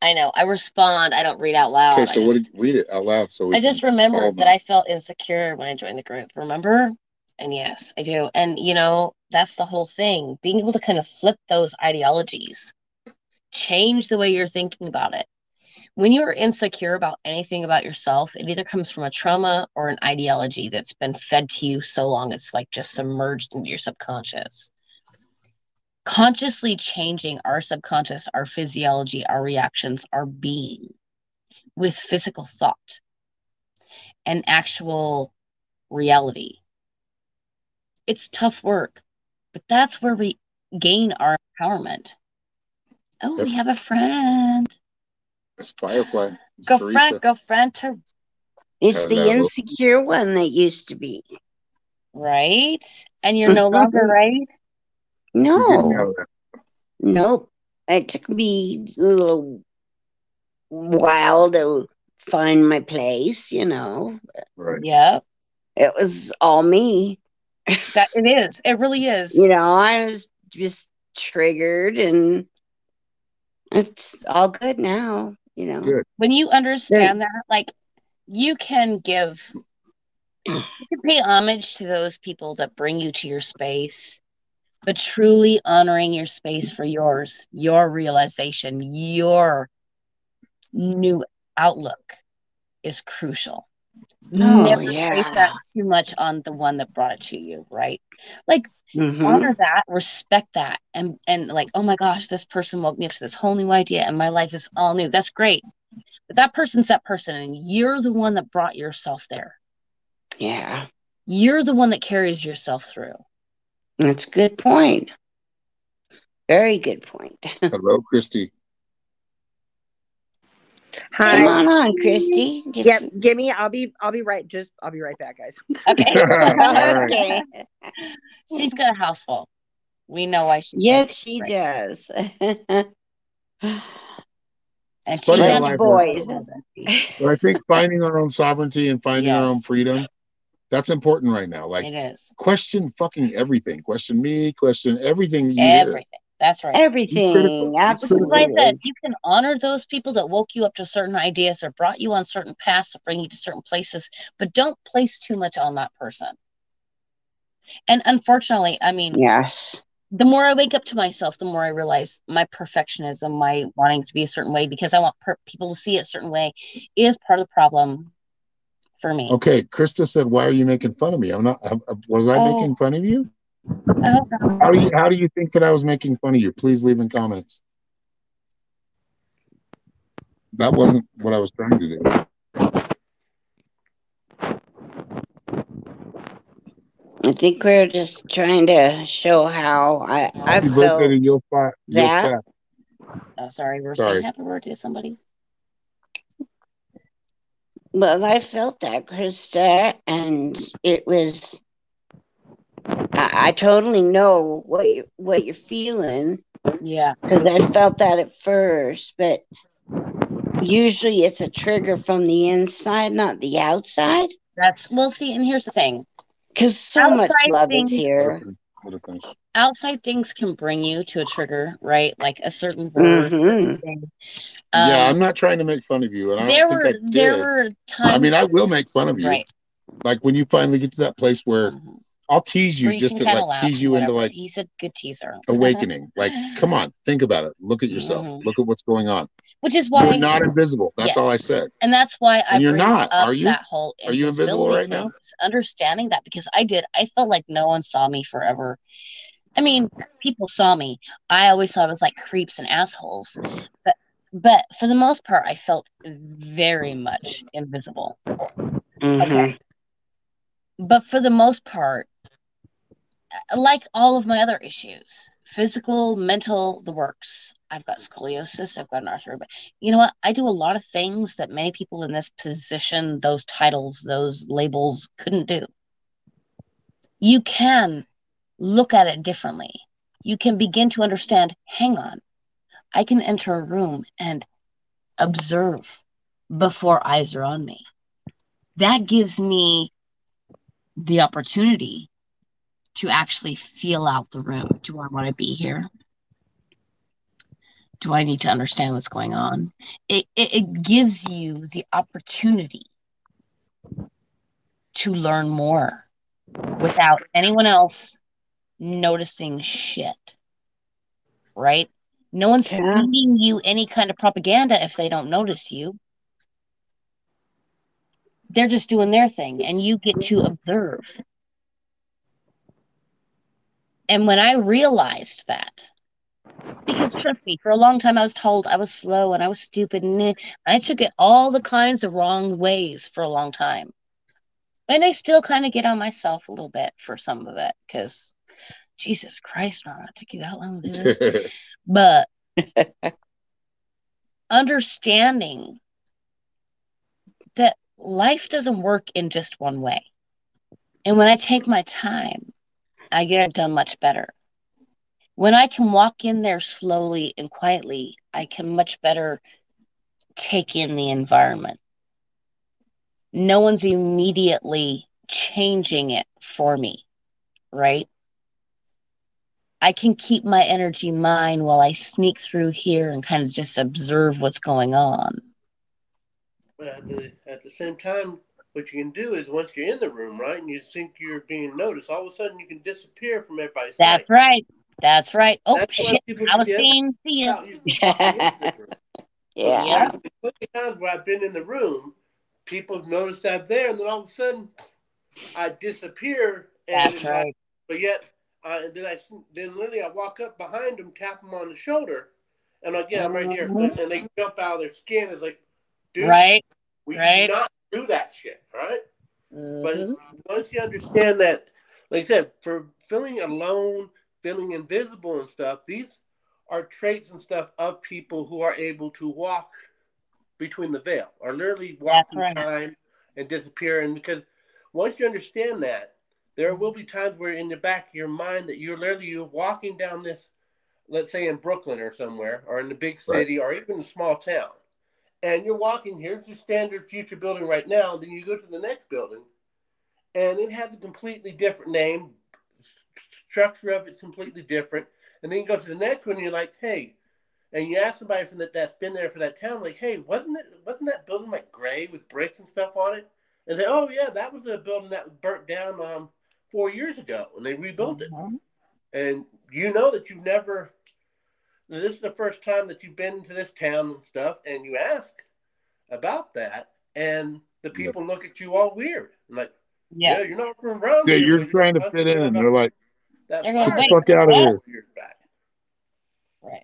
I know. I respond. I don't read out loud. Okay, so what did read it out loud so we I just can- all remembered of that. I felt insecure when I joined the group. Remember? And yes, I do. And you know, that's the whole thing. Being able to kind of flip those ideologies, change the way you're thinking about it. When you're insecure about anything about yourself, it either comes from a trauma or an ideology that's been fed to you so long it's like just submerged into your subconscious. Consciously changing our subconscious, our physiology, our reactions, our being with physical thought and actual reality. It's tough work, but that's where we gain our empowerment. Oh, we have a friend. It's Firefly. It's Go Teresa. friend, go friend to It's the Hello. insecure one that used to be. right. And you're no longer right. You didn't No, nope. It took me a little while to find my place, you know. Right. Yep. It was all me. That it is. It really is. You know, I was just triggered and it's all good now, you know. Good. when you understand that, like you can give, you can pay homage to those people that bring you to your space, but truly honoring your space for yours, your realization, your new outlook is crucial. Oh, Never yeah. that too much on the one that brought it to you, right? Like Mhm. honor that, respect that, and and like, oh my gosh, this person woke me up to this whole new idea, and my life is all new. That's great, but that person's that person, and you're the one that brought yourself there. Yeah. You're the one that carries yourself through. That's a good point. Very good point. Hello, Christy. Come Hi. on on, Christy. Just- Yep, give me. I'll be. I'll be right. Just. I'll be right back, guys. Okay, Okay. she's got a house full. We know why she. Yes, she Right. does. and It's she has how That's life boys. But I think finding our own sovereignty and finding our own freedom, that's important right now. Like It is question fucking everything. Question me, question everything you hear. everything. That's right. Everything. critical. Be This is what I said. You can honor those people that woke you up to certain ideas or brought you on certain paths that bring you to certain places, but don't place too much on that person. And unfortunately, I mean, Yes. the more I wake up to myself, the more I realize my perfectionism, my wanting to be a certain way because I want per- people to see it a certain way is part of the problem for me. Okay, Krista said, "Why are you making fun of me? I'm not. Was I Oh. making fun of you? I. How do you How do you think that I was making fun of you? Please leave in comments. That wasn't what I was trying to do. I think we're just trying to show how I, I You look felt. at it, you'll find. That. find. Oh, sorry, we're Sorry. saying happy birthday to somebody. Well, I felt that, Krista, and it was. I, I totally know what you what you're feeling Yeah, because I felt that at first, but usually it's a trigger from the inside, not the outside. that's we'll See, and here's the thing: Because so much Outside love is things- here. What a thing. outside things can bring you to a trigger, right? Like a certain word. Mhm. thing. yeah, Um, I'm not trying to make fun of you, and I there don't were think I did. there were times. I mean, I will make fun of you. right. Like when you finally get to that place where Mhm. I'll tease you Where just to like tease you into like he's a good teaser. awakening. Like, come on, think about it. Look at yourself. Mhm. Look at what's going on. Which is why You're not invisible. That's all I said. and that's why I And you're not, are you? that whole Are you invisible right now? Understanding that because I did, I felt like no one saw me forever. I mean, people saw me. I always thought it was like creeps and assholes, but but for the most part, I felt very much invisible. Mhm. Okay. But for the most part, uh, like all of my other issues, physical, mental, the works. I've got scoliosis, I've got an arthritis. But you know what? I do a lot of things that many people in this position, those titles, those labels couldn't do. You can look at it differently. You can begin to understand, hang on, I can enter a room and observe before eyes are on me. That gives me the opportunity to actually feel out the room. Do I want to be here? Do I need to understand what's going on? It, it, it gives you the opportunity to learn more without anyone else noticing shit. Right? No one's Yeah. feeding you any kind of propaganda if they don't notice you. They're just doing their thing and you get to observe. And when I realized that, because trust me, for a long time I was told I was slow and I was stupid and eh, I took it all the kinds of wrong ways for a long time. And I still kind of get on myself a little bit for some of it because Jesus Christ, Mama, it took you that long to do this. but understanding that life doesn't work in just one way. And when I take my time, I get it done much better. When I can walk in there slowly and quietly, I can much better take in the environment. No one's immediately changing it for me, right? I can keep my energy mine while I sneak through here and kind of just observe what's going on. But at the, at the same time, what you can do is once you're in the room, right, and you think you're being noticed, all of a sudden you can disappear from everybody's That's sight. right. That's right. Oh That's shit! I was forget seeing see you. about you walking into the room. yeah. Yeah. There's plenty of times where I've been in the room, people have noticed I'm there, and then all of a sudden I disappear. And That's it's like- right. but yet, uh, and then I then literally I walk up behind them, tap them on the shoulder, and like, yeah, I'm right here, Mhm. and they jump out of their skin. It's like, dude, Right. we right. do not do that shit, right? But it's, Mhm. once you understand that, like I said, for feeling alone, feeling invisible and stuff, these are traits and stuff of people who are able to walk between the veil, or literally walk That's through right. time and disappear. And because once you understand that, there will be times where in the back of your mind that you're literally you're walking down this, let's say in Brooklyn or somewhere, or in the big Right. city, or even a small town, and you're walking. Here's the standard future building right now. Then you go to the next building, and it has a completely different name. Structure of it's completely different. And then you go to the next one, and you're like, hey, and you ask somebody from that that's been there for that town, like, hey, wasn't it wasn't that building like gray with bricks and stuff on it? And say, oh yeah, that was a building that was burnt down um four years ago, and they rebuilt it. Mhm. And you know that you've never. This is the first time that you've been to this town and stuff, and you ask about that, and the people look at you all weird, and like, yeah, Yeah. you're not from around yeah, here, you're but trying to fit in, and they're like, that They're gonna "Fuck out of here!" years back. Right.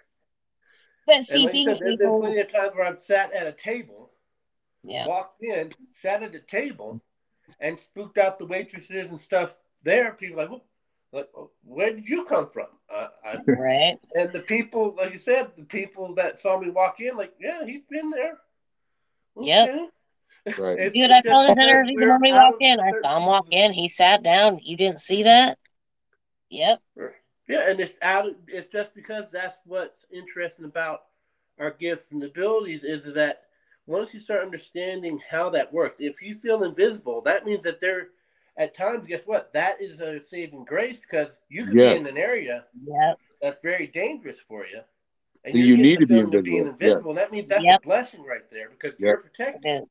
But see, and like being said, there's been plenty of times where I've sat at a table, yeah, walked in, sat at a table, and spooked out the waitresses and stuff there. People like, well, like, "Oh, where did you come from? Uh, I, right. and the people, like you said, the people that saw me walk in, like, yeah, he's been there. Yep. Right. It's- Dude, it's I just told his because interview we're when we out walked in. I saw him walk in. He sat down. You didn't see that? Yep. Yeah, and it's out. Of, it's just because that's what's interesting about our gifts and abilities is that once you start understanding how that works, if you feel invisible, that means that there, at times, guess what? That is a saving grace because you could Yes. be in an area Yep. that's very dangerous for you. And you you need to be feeling of being invisible, yeah. That means that's Yep. a blessing right there because Yep. you're protected.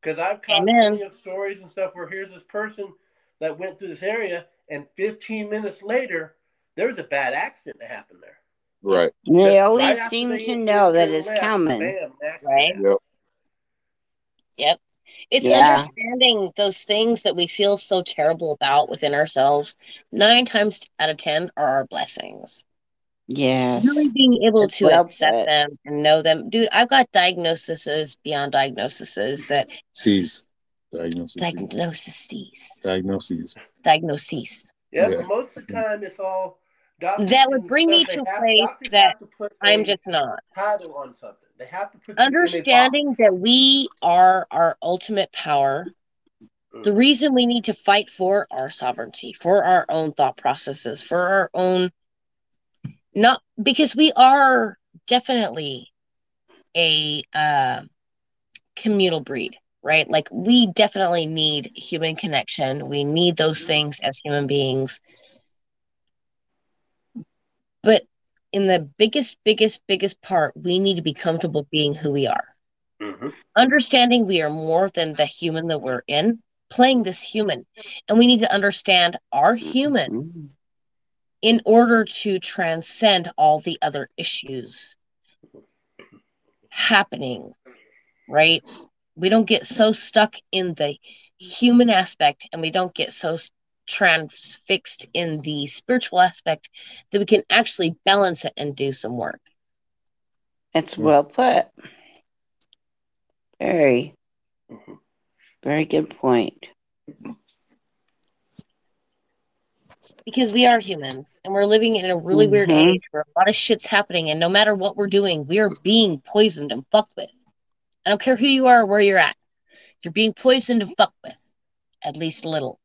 Because I've caught Amen. plenty of stories and stuff where here's this person that went through this area, and 15 minutes later, there was a bad accident that happened there. Right. They always right seem they to know the that it's left, coming. Bam, Right. Yep. Yep. It's Yeah. understanding those things that we feel so terrible about within ourselves. Nine times out of ten are our blessings. Yes. Really being able That's to well accept put. them and know them. Dude, I've got diagnoses beyond diagnoses that C's. Diagnosis. diagnoses. Diagnoses. Diagnoses. Yeah, Yeah. but most of the time it's all That would bring me to a place that to I'm just not. title on something. They have to put you in a understanding that we are our ultimate power. The Mm. reason we need to fight for our sovereignty for our own thought processes for our own not because we are definitely a uh, communal breed right? Like we definitely need human connection. We need those things as human beings. But in the biggest biggest biggest part we need to be comfortable being who we are Mhm. understanding we are more than the human that we're in playing this human. And we need to understand our human Mhm. in order to transcend all the other issues happening, right? We don't get so stuck in the human aspect and we don't get so transfixed in the spiritual aspect that we can actually balance it and do some work. That's well put. Very, very good point. because we are humans and we're living in a really weird Mhm. age where a lot of shit's happening and no matter what we're doing we are being poisoned and fucked with i don't care who you are or where you're at you're being poisoned and fucked with at least a little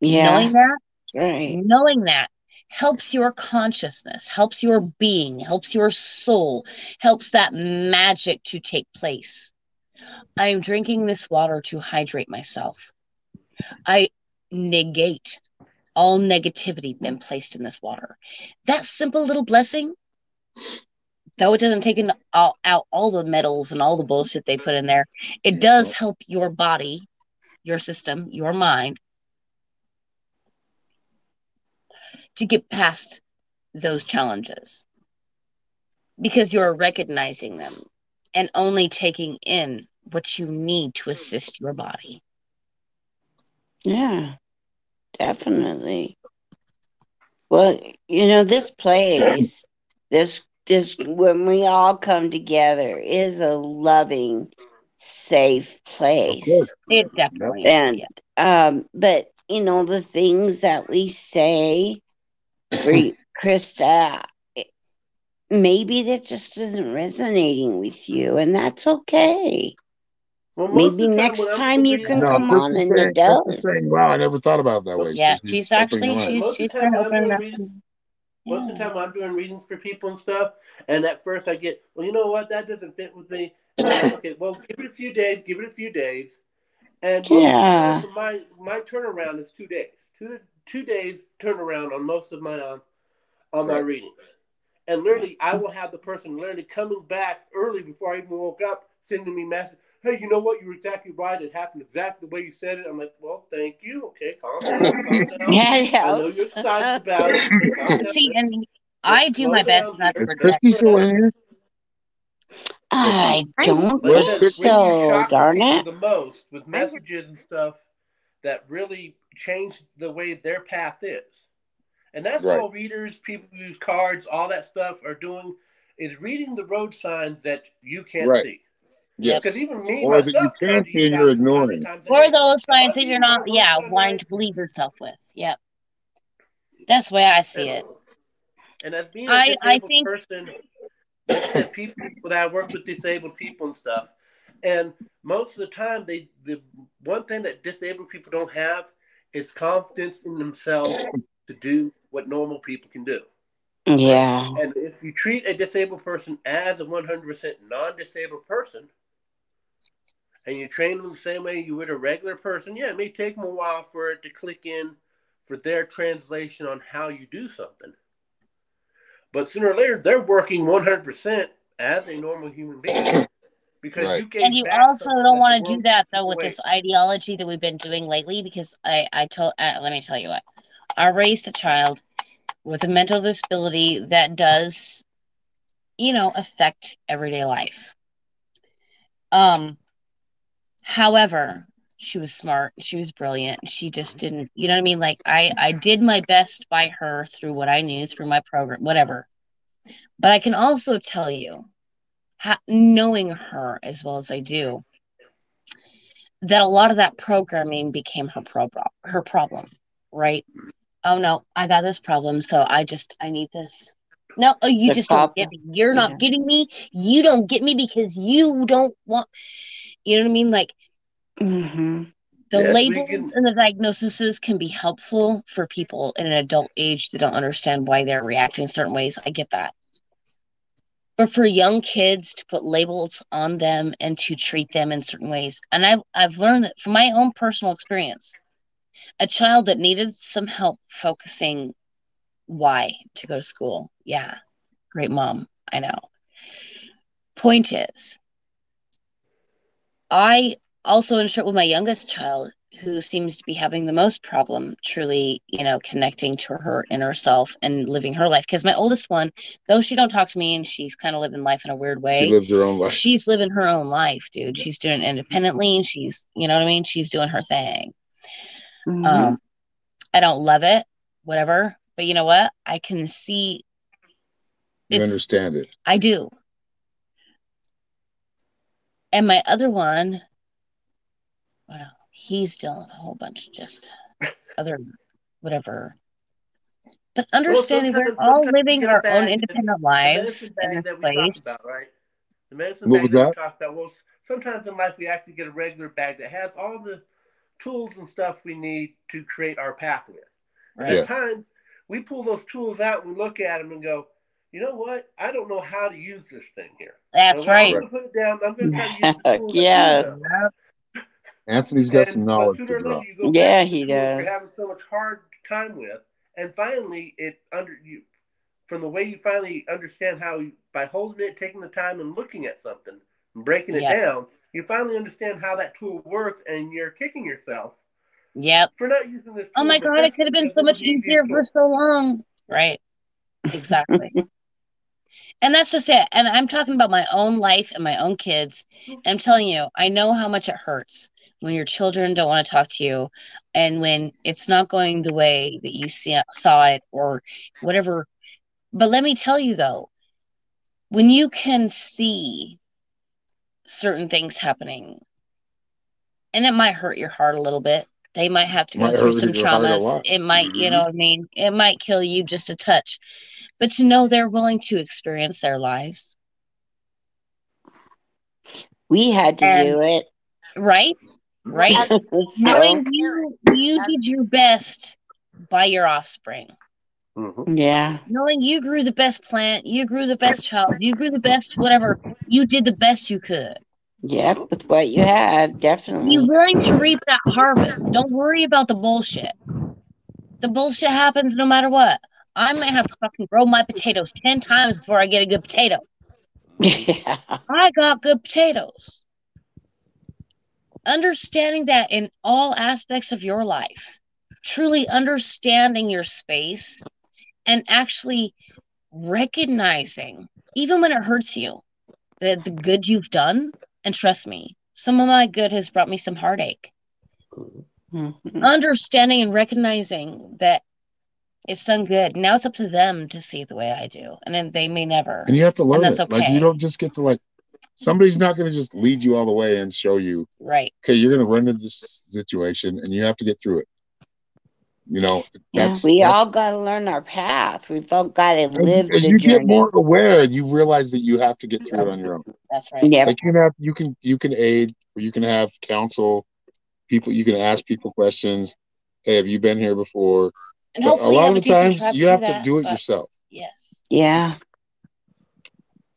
Yeah, knowing that right. knowing that helps your consciousness helps your being helps your soul helps that magic to take place. I am drinking this water to hydrate myself. I negate all negativity been placed in this water. That simple little blessing though it doesn't take in all, out all the metals and all the bullshit they put in there it does help your body your system your mind to get past those challenges because you're recognizing them and only taking in what you need to assist your body. Yeah, definitely. Well, you know, this place, this this when we all come together is a loving, safe place. It definitely And is. Yeah. um, but you know, the things that we say, Re- Krista, maybe that just isn't resonating with you, and that's okay. Well, Maybe the time next time you can No, come Krista's on and saying- it does. Saying, wow, I never thought about it that way. Yeah, She's- she's opening actually your she's Most of she's the time trying to I'm open doing up. Most of the time I'm doing readings for people and stuff, and at first I get, well, you know what, that doesn't fit with me. And I'm like, okay, well, give it a few days, give it a few days, and Yeah. of the time, my my turnaround is two days, two two days turnaround on most of my um on my readings, and literally I will have the person literally coming back early before I even woke up, sending me message. Hey, you know what? You were exactly right. It happened exactly the way you said it. I'm like, well, thank you. Okay, calm down, calm down. Yeah, I know you're excited about it. but calm down. See, and I do my best down not to here. Is forget. Christy still in here? I don't Like I Well, think so, darn it. the most with messages and stuff that really change the way their path is. And that's Right. what readers, people who use cards, all that stuff are doing is reading the road signs that you can't Right. see. Yes. Because even me Or that you can tried to see use and you're that from time to ignoring. time. Or those signs that you're not, yeah, sign wanting to believe yourself with. Yep. That's the way I see it. And as being a I- I disabled think- person, like I said, people that I work with disabled people and stuff, and most of the time, they the one thing that disabled people don't have is confidence in themselves to do what normal people can do. Yeah. And if you treat a disabled person as a 100% non-disabled person, and you train them the same way you would a regular person, yeah, it may take them a while for it to click in for their translation on how you do something. But sooner or later, they're working 100% as a normal human being because Right. you gave And you also don't want to do that though with away. this ideology that we've been doing lately. Because I, I told, uh, let me tell you what, I raised a child with a mental disability that does, you know, affect everyday life. Um, however, she was smart, she was brilliant. She just didn't, you know what I mean? Like I, I did my best by her through what I knew through my program, whatever. But I can also tell you, ha- knowing her as well as I do, that a lot of that programming became her pro- her problem, right? Oh no, I got this problem, so I just I need this. No, oh, you The just don't get me. You're Yeah. not getting me. You don't get me because you don't want. You know what I mean? Like hmm the Yes, labels can- and the diagnoses can be helpful for people in an adult age that don't understand why they're reacting certain ways. I get that. But for young kids to put labels on them and to treat them in certain ways, and I've I've learned that from my own personal experience, a child that needed some help focusing why to go to school. Yeah, great mom, I know. Point is, I also insured with my youngest child who seems to be having the most problem truly, you know, connecting to her inner self and living her life. Because my oldest one, though she don't talk to me and she's kind of living life in a weird way, She lives her own life. she's living her own life, dude. She's doing it independently and she's, you know what I mean? She's doing her thing. Mhm. Um, I don't love it, whatever. But you know what? I can see You understand it. I do. And my other one, well, he's dealing with a whole bunch of just other whatever. But understanding we're all living our own independent lives in bag this place. about, right? The medicine What bag was that we that? talked about. Well, sometimes in life we actually get a regular bag that has all the tools and stuff we need to create our path with. And Right. at times we pull those tools out and we look at them and go, you know what? I don't know how to use this thing here. That's So I'm right. gonna put it down. I'm going to try to use the tools. I do Yeah. Know. Anthony's got And, some knowledge sooner to or drop. Yeah, back to the he does. You're having so much hard time with, and finally, it under you from the way you finally understand how you, by holding it, taking the time, and looking at something and breaking it Yeah. down, you finally understand how that tool works, and you're kicking yourself Yep. for not using this. Oh my God, it could have been so much easier tool. for so long. Right. Exactly. and that's just it. And I'm talking about my own life and my own kids. And I'm telling you, I know how much it hurts when your children don't want to talk to you and when it's not going the way that you see, saw it or whatever. But let me tell you though, when you can see certain things happening, and it might hurt your heart a little bit. They might have to go Might through some your heart a traumas. It might, you Mhm. know what I mean? It might kill you just a touch. But to know they're willing to experience their lives, We had to And- do it. right? Right? so, Knowing you you did your best by your offspring. Mhm. yeah. Knowing you grew the best plant, you grew the best child, you grew the best whatever, you did the best you could. Yep, with what you had, definitely. Be definitely. willing to reap that harvest. Don't worry about the bullshit. The bullshit happens no matter what. I might have to fucking grow my potatoes 10 times before I get a good potato. Yeah. I got good potatoes. Understanding that in all aspects of your life, truly understanding your space and actually recognizing, even when it hurts you, the, the good you've done. And trust me, some of my good has brought me some heartache. Mhm. Understanding and recognizing that it's done good. Now it's up to them to see the way I do. And then they may never. And you have to learn that's it. Like you don't just get to like somebody's not going to just lead you all the way and show you, Right. okay, you're going to run into this situation and you have to get through it. You know, Yeah, that's we that's- all got to learn our path. We've all got to live as the you journey. get more aware, you realize that you have to get through it on your own. That's right. Yep. Like you can have, you can, you can aid, or you can have counsel. People, you can ask people questions. Hey, have you been here before? And But a lot of the times, you have to that, do it yourself. Yes. Yeah.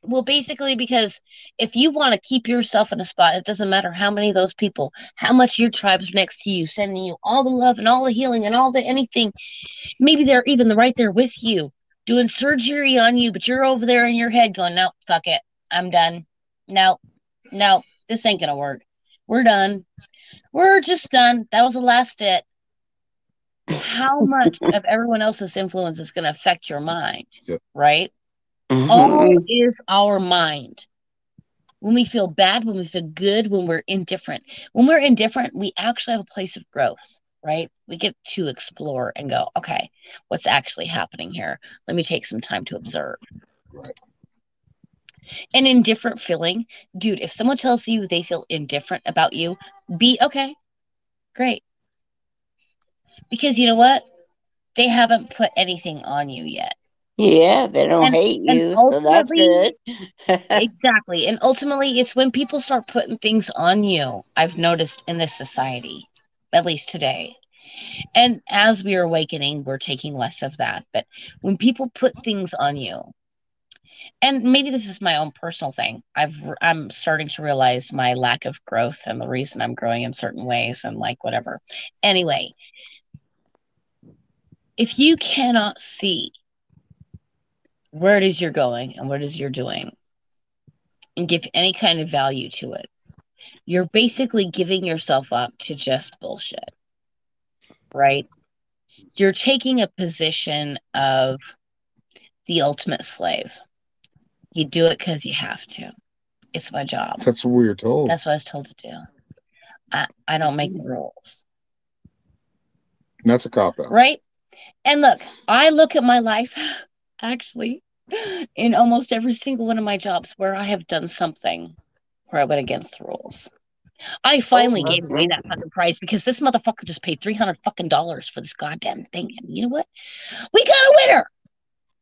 Well, basically, because if you want to keep yourself in a spot, it doesn't matter how many of those people, how much your tribe's next to you, sending you all the love and all the healing and all the anything. Maybe they're even right there with you, doing surgery on you, but you're over there in your head going, no, fuck it. I'm done. No, no, this ain't to work. We're done. We're just done. That was the last it. How much of everyone else's influence is going to affect your mind, Yep. right? Mhm. all is our mind. When we feel bad, when we feel good, when we're indifferent. When we're indifferent, we actually have a place of growth, right? We get to explore and go, okay, what's actually happening here? Let me take some time to observe. Right. An indifferent feeling, dude, if someone tells you they feel indifferent about you, be okay, great. Because you know what? They haven't put anything on you yet. Yeah, they don't And- hate and you, so that's good. exactly. And ultimately, it's when people start putting things on you, I've noticed in this society, at least today. And as we are awakening, we're taking less of that. But when people put things on you, and maybe this is my own personal thing, I've I'm starting to realize my lack of growth and the reason I'm growing in certain ways and like whatever. Anyway, if you cannot see where it is you're going and what it is you're doing and give any kind of value to it you're basically giving yourself up to just bullshit. Right? You're taking a position of the ultimate slave. You do it because you have to. It's my job. That's what we were told. That's what I was told to do. I, I don't make the rules. That's a cop out. Right? And look, I look at my life actually in almost every single one of my jobs where I have done something where I went against the rules. I finally Oh, gave away that fucking prize because this motherfucker just paid three hundred fucking dollars for this goddamn thing. And you know what? We got a winner.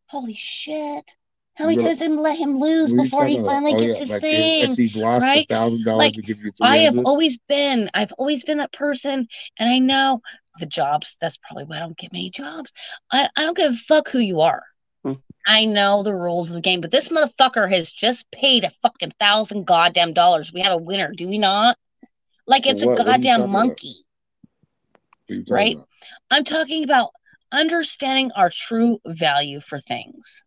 Holy shit! How many times did let him lose What are you before he talking about? finally Oh, gets yeah, his like thing? If he's lost right? thousand dollars Like, to give you I have always been, I've always been that person, and I know the jobs. That's probably why I don't get many jobs. I, I don't give a fuck who you are. I know the rules of the game, but this motherfucker has just paid a fucking thousand goddamn dollars. We have a winner, do we not? Like it's what? a What are you goddamn monkey. What are you talking right? about? I'm talking about understanding our true value for things,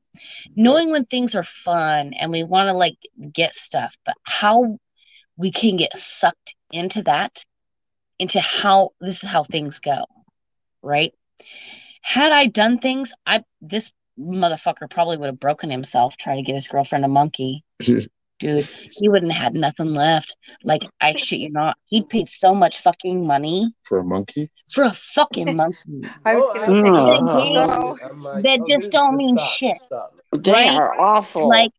knowing when things are fun and we want to like get stuff, but how we can get sucked into that, into how this is how things go, right? Had I done things, I this motherfucker probably would have broken himself trying to get his girlfriend a monkey. Dude, he wouldn't have had nothing left. Like, I shit you not. He'd paid so much fucking money For a monkey? for a fucking monkey. I was Oh, gonna say, Oh. I'm like, That oh, just don't mean stop, shit. stop. They Right? are awful. like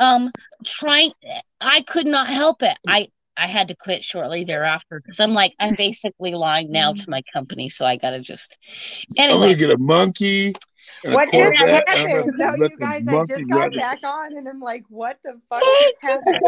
um trying i could not help it i i had to quit shortly thereafter because i'm like i'm basically lying now mm. to my company so i gotta just I'm gonna get a monkey. and a what just Corvette, and I'm happened? No, you guys, I just got run it. back on and I'm like, what the fuck just happened?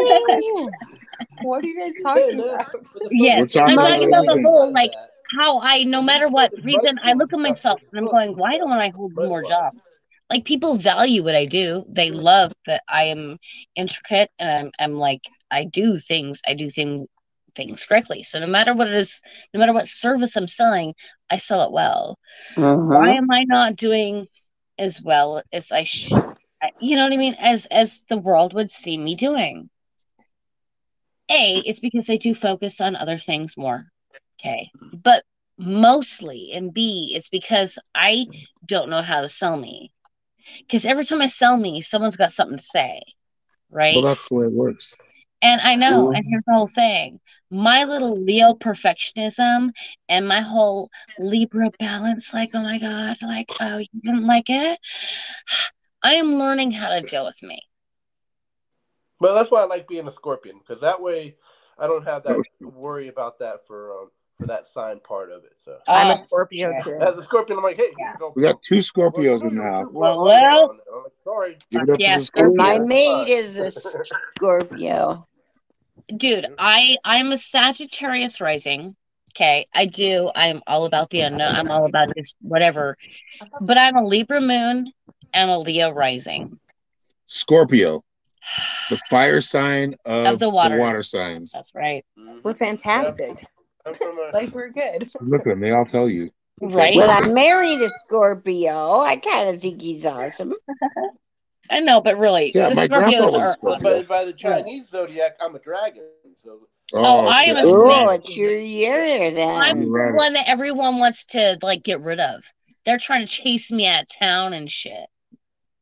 what are you guys talking about? Yes, first I'm talking I about the whole, like, how i no matter what reason i look at myself and i'm going why don't i hold more jobs like people value what i do they love that i am intricate and i'm, I'm like i do things i do thing, things correctly. So no matter what it is no matter what service i'm selling i sell it well. Mhm. why am I not doing as well as I sh- I- you know what I mean? As as the world would see me doing. A it's because I do focus on other things more. Okay but mostly and b it's because I don't know how to sell me. Because every time I sell me someone's got something to say right? Well, that's the way it works. And I know, and here's the whole thing. My little Leo perfectionism and my whole Libra balance, like, oh my God, like, oh, you didn't like it? I am learning how to deal with me. But that's why I like being a scorpion because that way I don't have that worry about that for um, for that sign part of it. So I'm a Uh, Scorpio yeah. too. as a scorpion, I'm like, hey, Yeah. here you go. We got two Scorpios in the house. Well, well. I'm like, sorry. Give it up Yeah, to my Scorpio. maid is a Scorpio. dude, I I'm a Sagittarius rising. Okay, I do. I'm all about the unknown. I'm all about just whatever. But I'm a Libra moon and a Leo rising. Scorpio, the fire sign of, Of the water. water signs. That's right. We're fantastic. I'm from a, Like we're good. Look at them; they all tell you. Right. Well, I married a Scorpio. I kind of think he's awesome. I know, but really, Yeah, the my Scorpios a are Scorpio. awesome. by, by the Chinese zodiac, I'm a dragon. So Oh, oh I am a shit. Oh, it's your year then. I'm the Right. one that everyone wants to like get rid of. They're trying to chase me out of town and shit.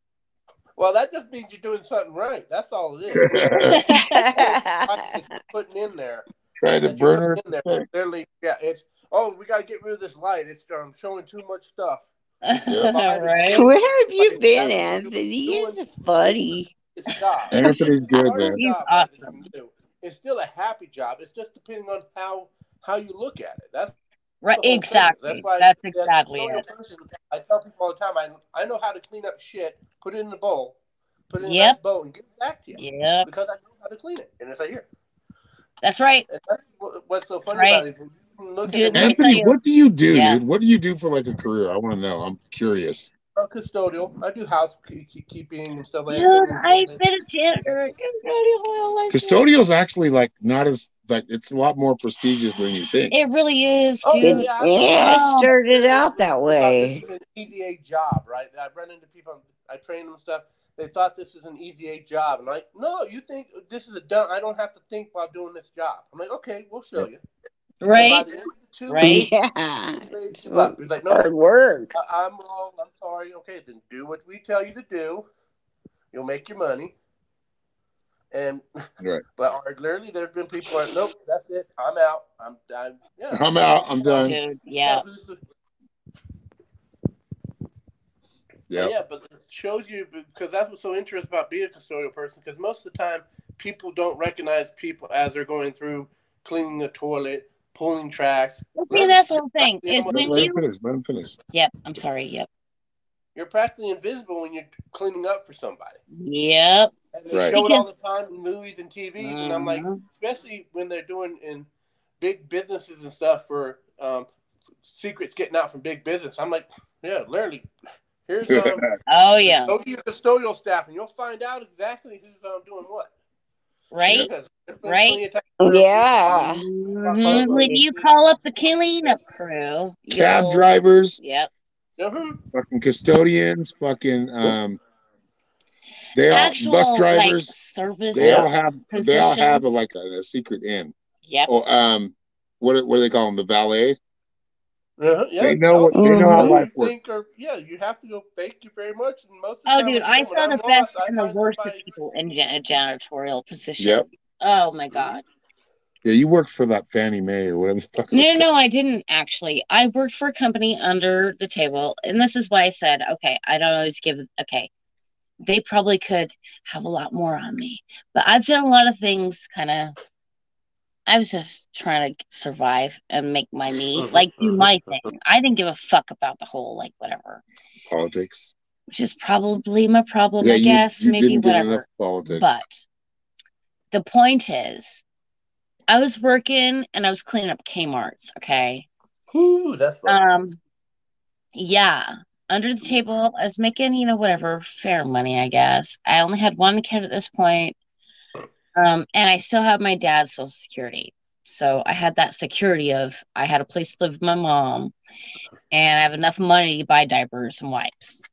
well, that just means you're doing something right. That's all it is. yeah, It's putting in there. Try to that you're burn her. putting there. Literally, yeah. It's oh, we got to get rid of this light. It's um, showing too much stuff. right? Where have you been, Anthony? You're funny. It's a. Anthony's good, man. He's awesome. that you can do. It's still a happy job. It's just depending on how how you look at it. That's Right, the thing. exactly. That's why That's as exactly it. person, I tell people all the time. I I know how to clean up shit, put it in the bowl, put it in a Yep. nice bowl, and give it back to you Yep, because I know how to clean it, and it's right here. That's right. What, what's so funny right. about it. Is when look Dude, at let me it, tell Anthony, what do you do, Yeah. dude? What do you do for like a career? I want to know. I'm curious. custodial. I do housekeeping and stuff like Dude, that. I've been a janitor. It Custodial's actually like not as like it's a lot more prestigious than you think. It really is, Oh, dude. yeah, Yeah, Oh. I started out that This way. is an EDA job, right? I run into people, I train them and stuff. They thought this is an easy A job. And I'm like, no, you think this is a dumb, I don't have to think while doing this job. I'm like, okay, we'll show you. Right? the end of the two Right. Yeah. he's It's give up. He's like, no, hard work. I- I'm wrong. I'm sorry. Okay, then do what we tell you to do. You'll make your money. And Right. but or literally, there have been people who are nope, that's it. I'm out. I'm I'm yeah. I'm out. I'm done. Dude, yeah. who's the- Yeah. Yeah, but it shows you because that's what's so interesting about being a custodial person. Because most of the time, people don't recognize people as they're going through cleaning the toilet, pulling tracks. Well, see, that's the whole thing is Let when Let him you. finish. Let him finish. Yep. I'm sorry. Yep. You're practically invisible when you're cleaning up for somebody. Yep. And they Right. show it all the time in movies and TVs, and I'm like, Mhm. especially when they're doing in big businesses and stuff for um, secrets getting out from big business. I'm like, yeah, literally, here's um, Oh yeah. go to your custodial staff, and you'll find out exactly who's um, doing what. Right. Because there's been Right. plenty of times where Yeah. Mhm. When you call up the cleanup crew, Cab you'll- drivers, Yep. people- Mhm. fucking custodians, fucking um, they all Actual bus like drivers. service. they all have they all have a, like a, a secret in. Yep. Or um, what what do they call them? The valet. Uh-huh, yeah. They know what they know how Mhm. life You think works. or- yeah, you have to go. Thank you very much. And most of the Oh, dude, when I I'm saw the lost, best I and the find worst of people in ja- a janitorial position. Yep. Oh my god. Yeah, you worked for that Fannie Mae or whatever the fuck. it No, was no, no, I didn't actually. I worked for a company under the table, and this is why I said, okay, I don't always give. Okay, they probably could have a lot more on me, but I've done a lot of things. Kind of, I was just trying to survive and make my me, Mhm, like do my thing. I didn't give a fuck about the whole like whatever, politics. which is probably my problem. Yeah, I you- guess you maybe didn't get enough whatever. politics. But the point is, I was working and I was cleaning up Kmart's. Okay. Ooh, that's what. Um, yeah, under the table, I was making, you know, whatever, fair money, I guess. I only had one kid at this point. Um, and I still have my dad's social security. So I had that security of I had a place to live with my mom and I have enough money to buy diapers and wipes.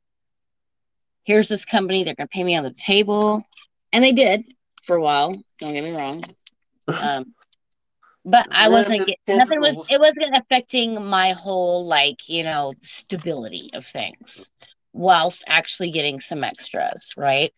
Here's this company, they're gonna pay me on the table. And they did for a while, don't get me wrong. Um, but I wasn't get, nothing was it wasn't affecting my whole like you know stability of things whilst actually getting some extras right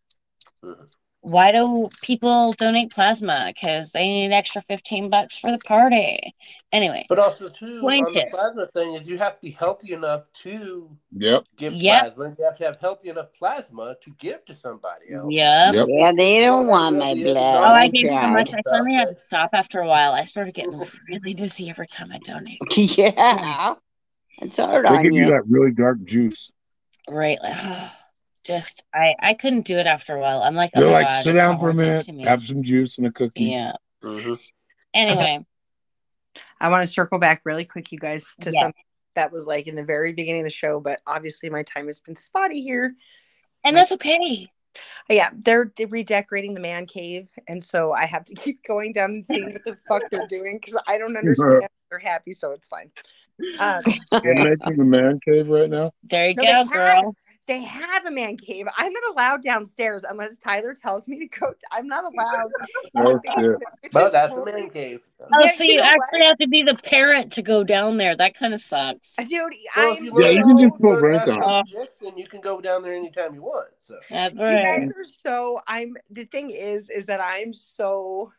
Mhm. Why do people donate plasma because they need an extra 15 bucks for the party anyway But also too Point on the plasma thing is you have to be healthy enough to Yep. give Yep. plasma. You have to have healthy enough plasma to give to somebody else. yeah Yep. Yeah, they don't want my blood. oh i I gave so much i finally had to stop after a while i started getting really dizzy every time i donate Yeah. It's hard They on give you you. that really dark juice. right like oh. Just i i couldn't do it after a while i'm like oh They're my like, God, sit down for a minute, to have some juice and a cookie. yeah Mhm. anyway I want to circle back really quick, you guys, to Yeah. something that was like in the very beginning of the show, but obviously my time has been spotty here. and that's okay Yeah, they're, they're redecorating the man cave, and so I have to keep going down and seeing what the fuck they're doing because I don't understand. they're happy, so it's fine. Um, You're making the man cave right now. there you No, go they have- girl they have a man cave. I'm not allowed downstairs unless Tyler tells me to go. I'm not allowed. in Oh, basement, But that's the totally- man cave. Oh, Yeah, so you you know actually what? have to be the parent to go down there. That kind of sucks. Dude, Well, I'm if Yeah, learn you can just put learn rent Astro on. Jackson, you can go down there anytime you want. So That's right. you guys are so i'm the thing is is that i'm so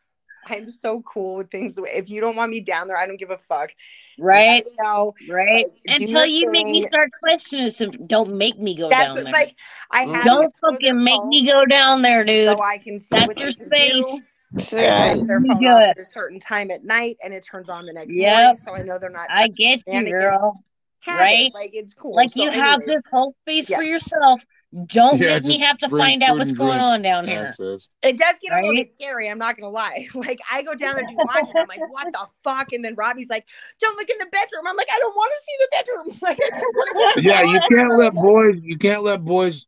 i'm so cool with things the way if you don't want me down there i don't give a fuck Right, no right. Like, Until your you make me start questioning, so don't make me go that's down what, there. like i mm. have don't to throw their fucking make me go down there, dude. so i can see That's what your they space. do That's I right. their phone do off at a certain time at night and it turns on the next Yep. morning so i know they're not I get you, girl. Right? like it's cool Like So you have this whole space yeah. for yourself. Don't Yeah, make me have to bring find out what's going on down here. Access. It does get a little bit scary. I'm not gonna lie. Like I go down there to do laundry, I'm like, "What the fuck?" And then Robbie's like, "Don't look in the bedroom." I'm like, "I don't want to see the bedroom." Like, I just want to get to the Yeah, you can't let boys. You can't let boys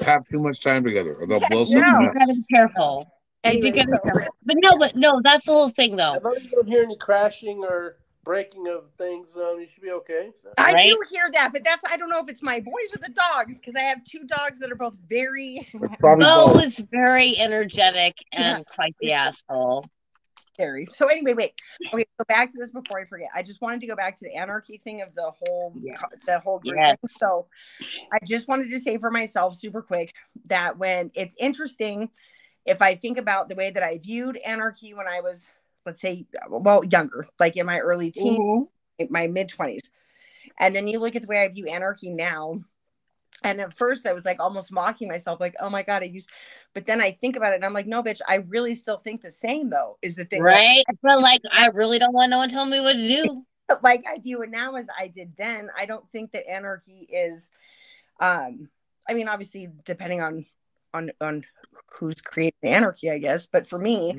have too much time together, or they'll Yeah, blow no. something You gotta be careful. You do Anyway, gotta so be careful. But no, but no, that's the whole thing though. as long as you don't hear any crashing or breaking of things, um, you should be okay. So. I Right? do hear that, but that's I don't know if it's my boys or the dogs because I have two dogs that are both very It's probably Bo both. is very energetic Yeah. and quite the It's- asshole. scary. So anyway, wait. Okay, go back to this before I forget. I just wanted to go back to the anarchy thing of the whole Yes. the whole group Yes. thing. So I just wanted to say for myself super quick that when it's interesting if I think about the way that I viewed anarchy when I was let's say well younger, like in my early teens, Mhm. my mid 20s. And then you look at the way I view anarchy now. And at first I was like almost mocking myself, like, oh my God, I used but then I think about it and I'm like, no, bitch, I really still think the same though, is the thing. Like, Right? But like, I really don't want no one telling me what to do. like I view it now as I did then. I don't think that anarchy is um I mean obviously depending on on on who's creating anarchy, I guess. But for me,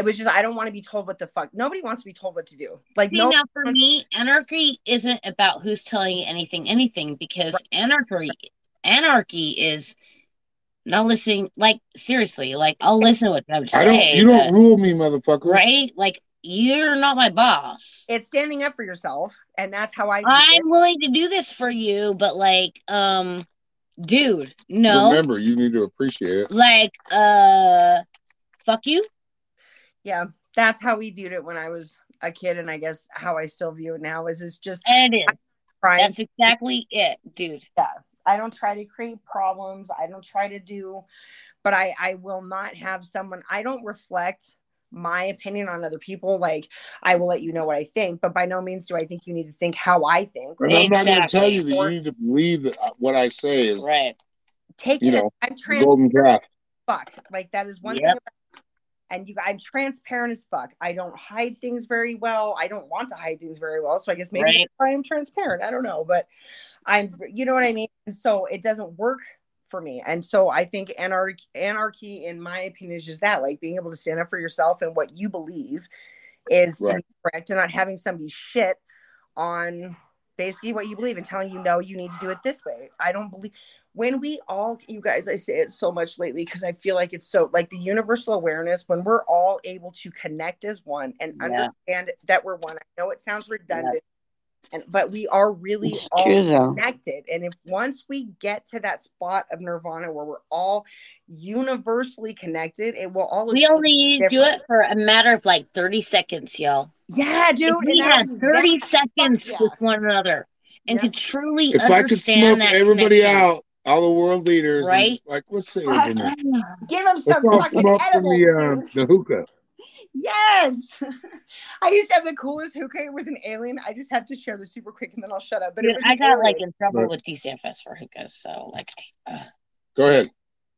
it was just I don't want to be told what the fuck. Nobody wants to be told what to do. Like See, no now for me, anarchy isn't about who's telling you anything, anything, because anarchy, anarchy is not listening. Like seriously, like I'll listen to what you have to I say. don't. You don't but- rule me, motherfucker. right? Like you're not my boss. it's standing up for yourself, and that's how I. I'm willing to do this for you, but like, um, dude, no, Remember, you need to appreciate it. like, uh, fuck you. Yeah that's how we viewed it when i was a kid and i guess how i still view it now is it's just And it is. That's exactly it, dude. Yeah i don't try to create problems i don't try to do but i i will not have someone i don't reflect my opinion on other people like i will let you know what i think but by no means do i think you need to think how i think And I'm not going to tell you that you need to believe that uh, what I say is Right. take You it know, i'm trans golden calf. fuck like that is one Yep. thing about and you i'm transparent as fuck. I don't hide things very well. I don't want to hide things very well. So i guess maybe Right. i'm transparent. I don't know but i'm you know what i mean? And so it doesn't work for me. And so i think anarchy anarchy in my opinion is just that like being able to stand up for yourself and what you believe is Right. correct and not having somebody shit on basically what you believe and telling you no you need to do it this way. I don't believe when we all you guys i say it so much lately because i feel like it's so like the universal awareness when we're all able to connect as one and Yeah. understand that we're one i know it sounds redundant and but we are really It's all true connected and if once we get to that spot of nirvana where we're all universally connected it will all We only need to do it for a matter of like 30 seconds, y'all. yeah dude If we and had 30 that- seconds yeah. with one another and Yeah. could truly If I could understand smoke that everybody connection. out, all the world leaders, and, Right? like let's say, Fuck. over there. give them let's some all fucking come up from edibles the dude. the hookah. Yes. I used to have the coolest hookah. It was an alien. I just have to share this super quick and then I'll shut up. But Dude, it was I an got like in trouble Right. with DCFS for hookahs, so like, uh, Go ahead.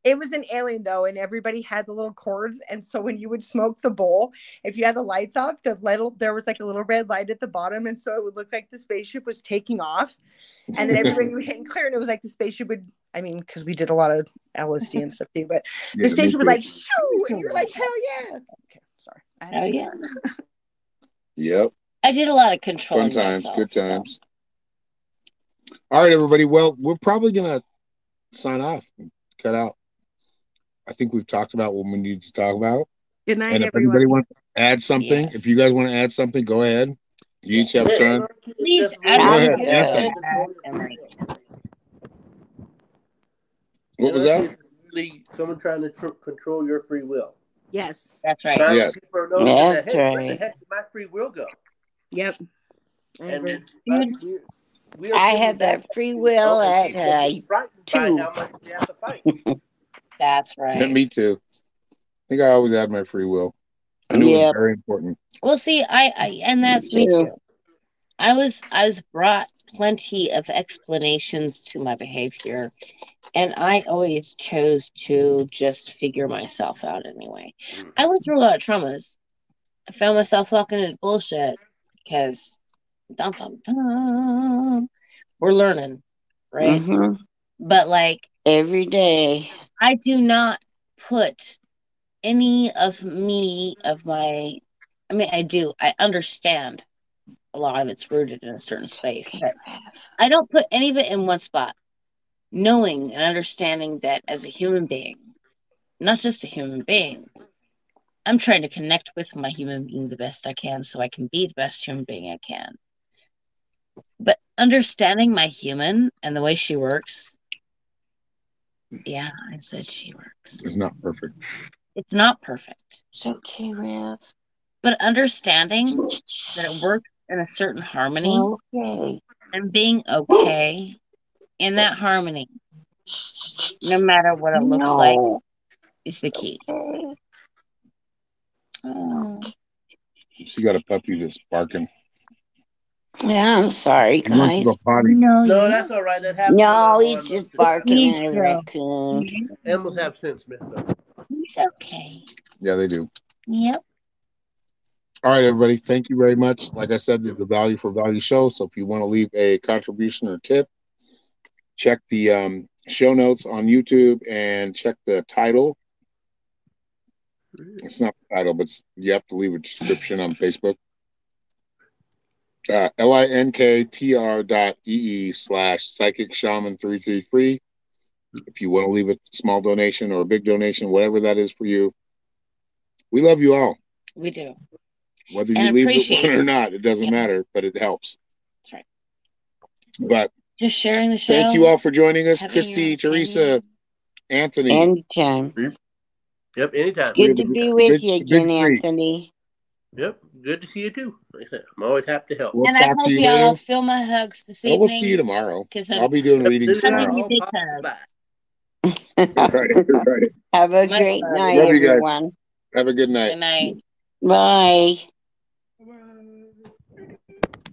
It was an alien though, and everybody had the little cords. And so when you would smoke the bowl, if you had the lights off, the little there was like a little red light at the bottom, and so it would look like the spaceship was taking off. And then everybody would hit and clear, and it was like the spaceship would. I mean, because we did a lot of LSD and stuff too, but Yeah, the spaceship would too. like shoo, and you're like, hell yeah. Okay, sorry. I had to share yeah. Yep. I did a lot of control. Fun times, myself, good so. times. All right, everybody. Well, we're probably gonna sign off, cut out. I think we've talked about what we need to talk about. Good night, And if everyone. anybody wants to add something, Yes. if you guys want to add something, go ahead. You each have a turn. Please Definitely. add ahead, good Anthony. feedback and like, What was that? Really, someone trying to tr- control your free will. yes. that's right. Trying Yes. know that, That's hey, where the right. heck did my free will go? Yep. I And agree. we- we I had that free will at being uh, frightened two. That's Yeah, right. me too. I think I always had my free will. I knew it was very important. Well, see, I, I and that's me too. too. I was I was brought plenty of explanations to my behavior, and I always chose to just figure myself out anyway. I went through a lot of traumas. I found myself walking into bullshit because dun, dun, dun, we're learning, right? Mhm. But like Every day. I do not put any of me of my I mean I do. I understand a lot of it's rooted in a certain space, but I don't put any of it in one spot. Knowing and understanding that as a human being, not just a human being, I'm trying to connect with my human being the best I can so I can be the best human being I can. But understanding my human and the way she works, yeah, I said she works. It's not perfect. It's not perfect, It's okay, Rev. but understanding that it works in a certain harmony Okay. and being okay in that harmony, no matter what it looks like, is the key. Okay. Oh, She got a puppy that's barking. Yeah, I'm sorry, He wants guys. no, No, that's all right. That happens. No, to he's animals. just barking He's at a raccoon. Animals have sense, Smith. though. He's okay. Yeah, they do. Yep. All right, everybody. Thank you very much. Like I said, this is the Value for Value show. So if you want to leave a contribution or tip, check the um, show notes on YouTube and check the title. It's not the title, but you have to leave a description on Facebook. Uh, L-I-N-K-T-R dot E-E slash psychic shaman 333. If you want to leave a small donation or a big donation, whatever that is for you. We love you all. We do. Whether you leave it one or not, it doesn't Yeah. matter, but it helps. That's right. But Just sharing the show. thank you all for joining us. Christy, Teresa, opinion. Anthony. Anytime. Yep, anytime. Good to be with big- you again. Anthony. Yep, good to see you too. Like I said, I'm always happy to help. we'll and I talk hope to you y'all later. feel my hugs this Oh, evening. we'll see you tomorrow. 'Cause I'll I'm- be doing readings send Send it me tomorrow. all big pops hugs. back. right, right. Have a Much great love. night, Love you guys. everyone. Have a good night. Good night. Bye.